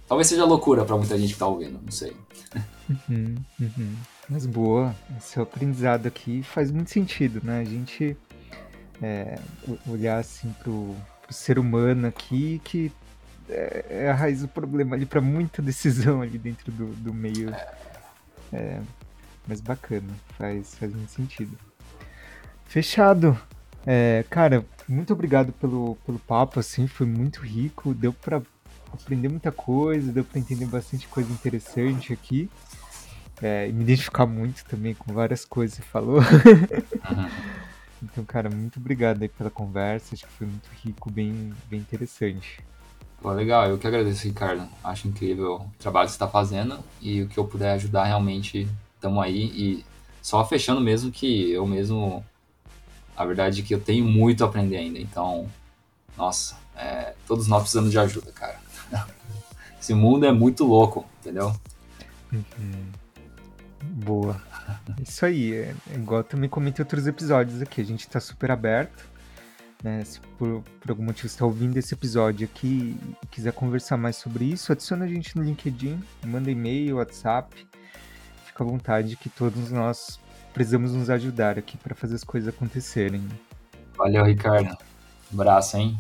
Talvez seja loucura para muita gente que tá ouvindo, não sei. Uhum, uhum. Mas boa, esse aprendizado aqui faz muito sentido, né? A gente é, olhar assim pro, pro ser humano aqui que é, é, a raiz do problema ali para muita decisão ali dentro do, do meio. É, mas bacana, faz, faz muito sentido. Fechado. É, cara, muito obrigado pelo, pelo papo, assim, foi muito rico, deu para aprender muita coisa, deu para entender bastante coisa interessante aqui. É, me identificar muito também com várias coisas que você falou. Uhum. então, cara, muito obrigado aí pela conversa, acho que foi muito rico, bem, bem interessante. Pô, legal, eu que agradeço, Ricardo. Acho incrível o trabalho que você está fazendo e o que eu puder ajudar realmente, estamos aí. E só fechando mesmo que eu mesmo a verdade é que eu tenho muito a aprender ainda. Então, nossa, é, todos nós precisamos de ajuda, cara. Esse mundo é muito louco, entendeu? Uhum. Boa. Isso aí, é, é igual eu também comentei outros episódios aqui, a gente tá super aberto. né, se por, por algum motivo está ouvindo esse episódio aqui e quiser conversar mais sobre isso, adiciona a gente no LinkedIn, manda e-mail, WhatsApp, fica à vontade que todos nós precisamos nos ajudar aqui para fazer as coisas acontecerem. Valeu, Ricardo. Um abraço, hein?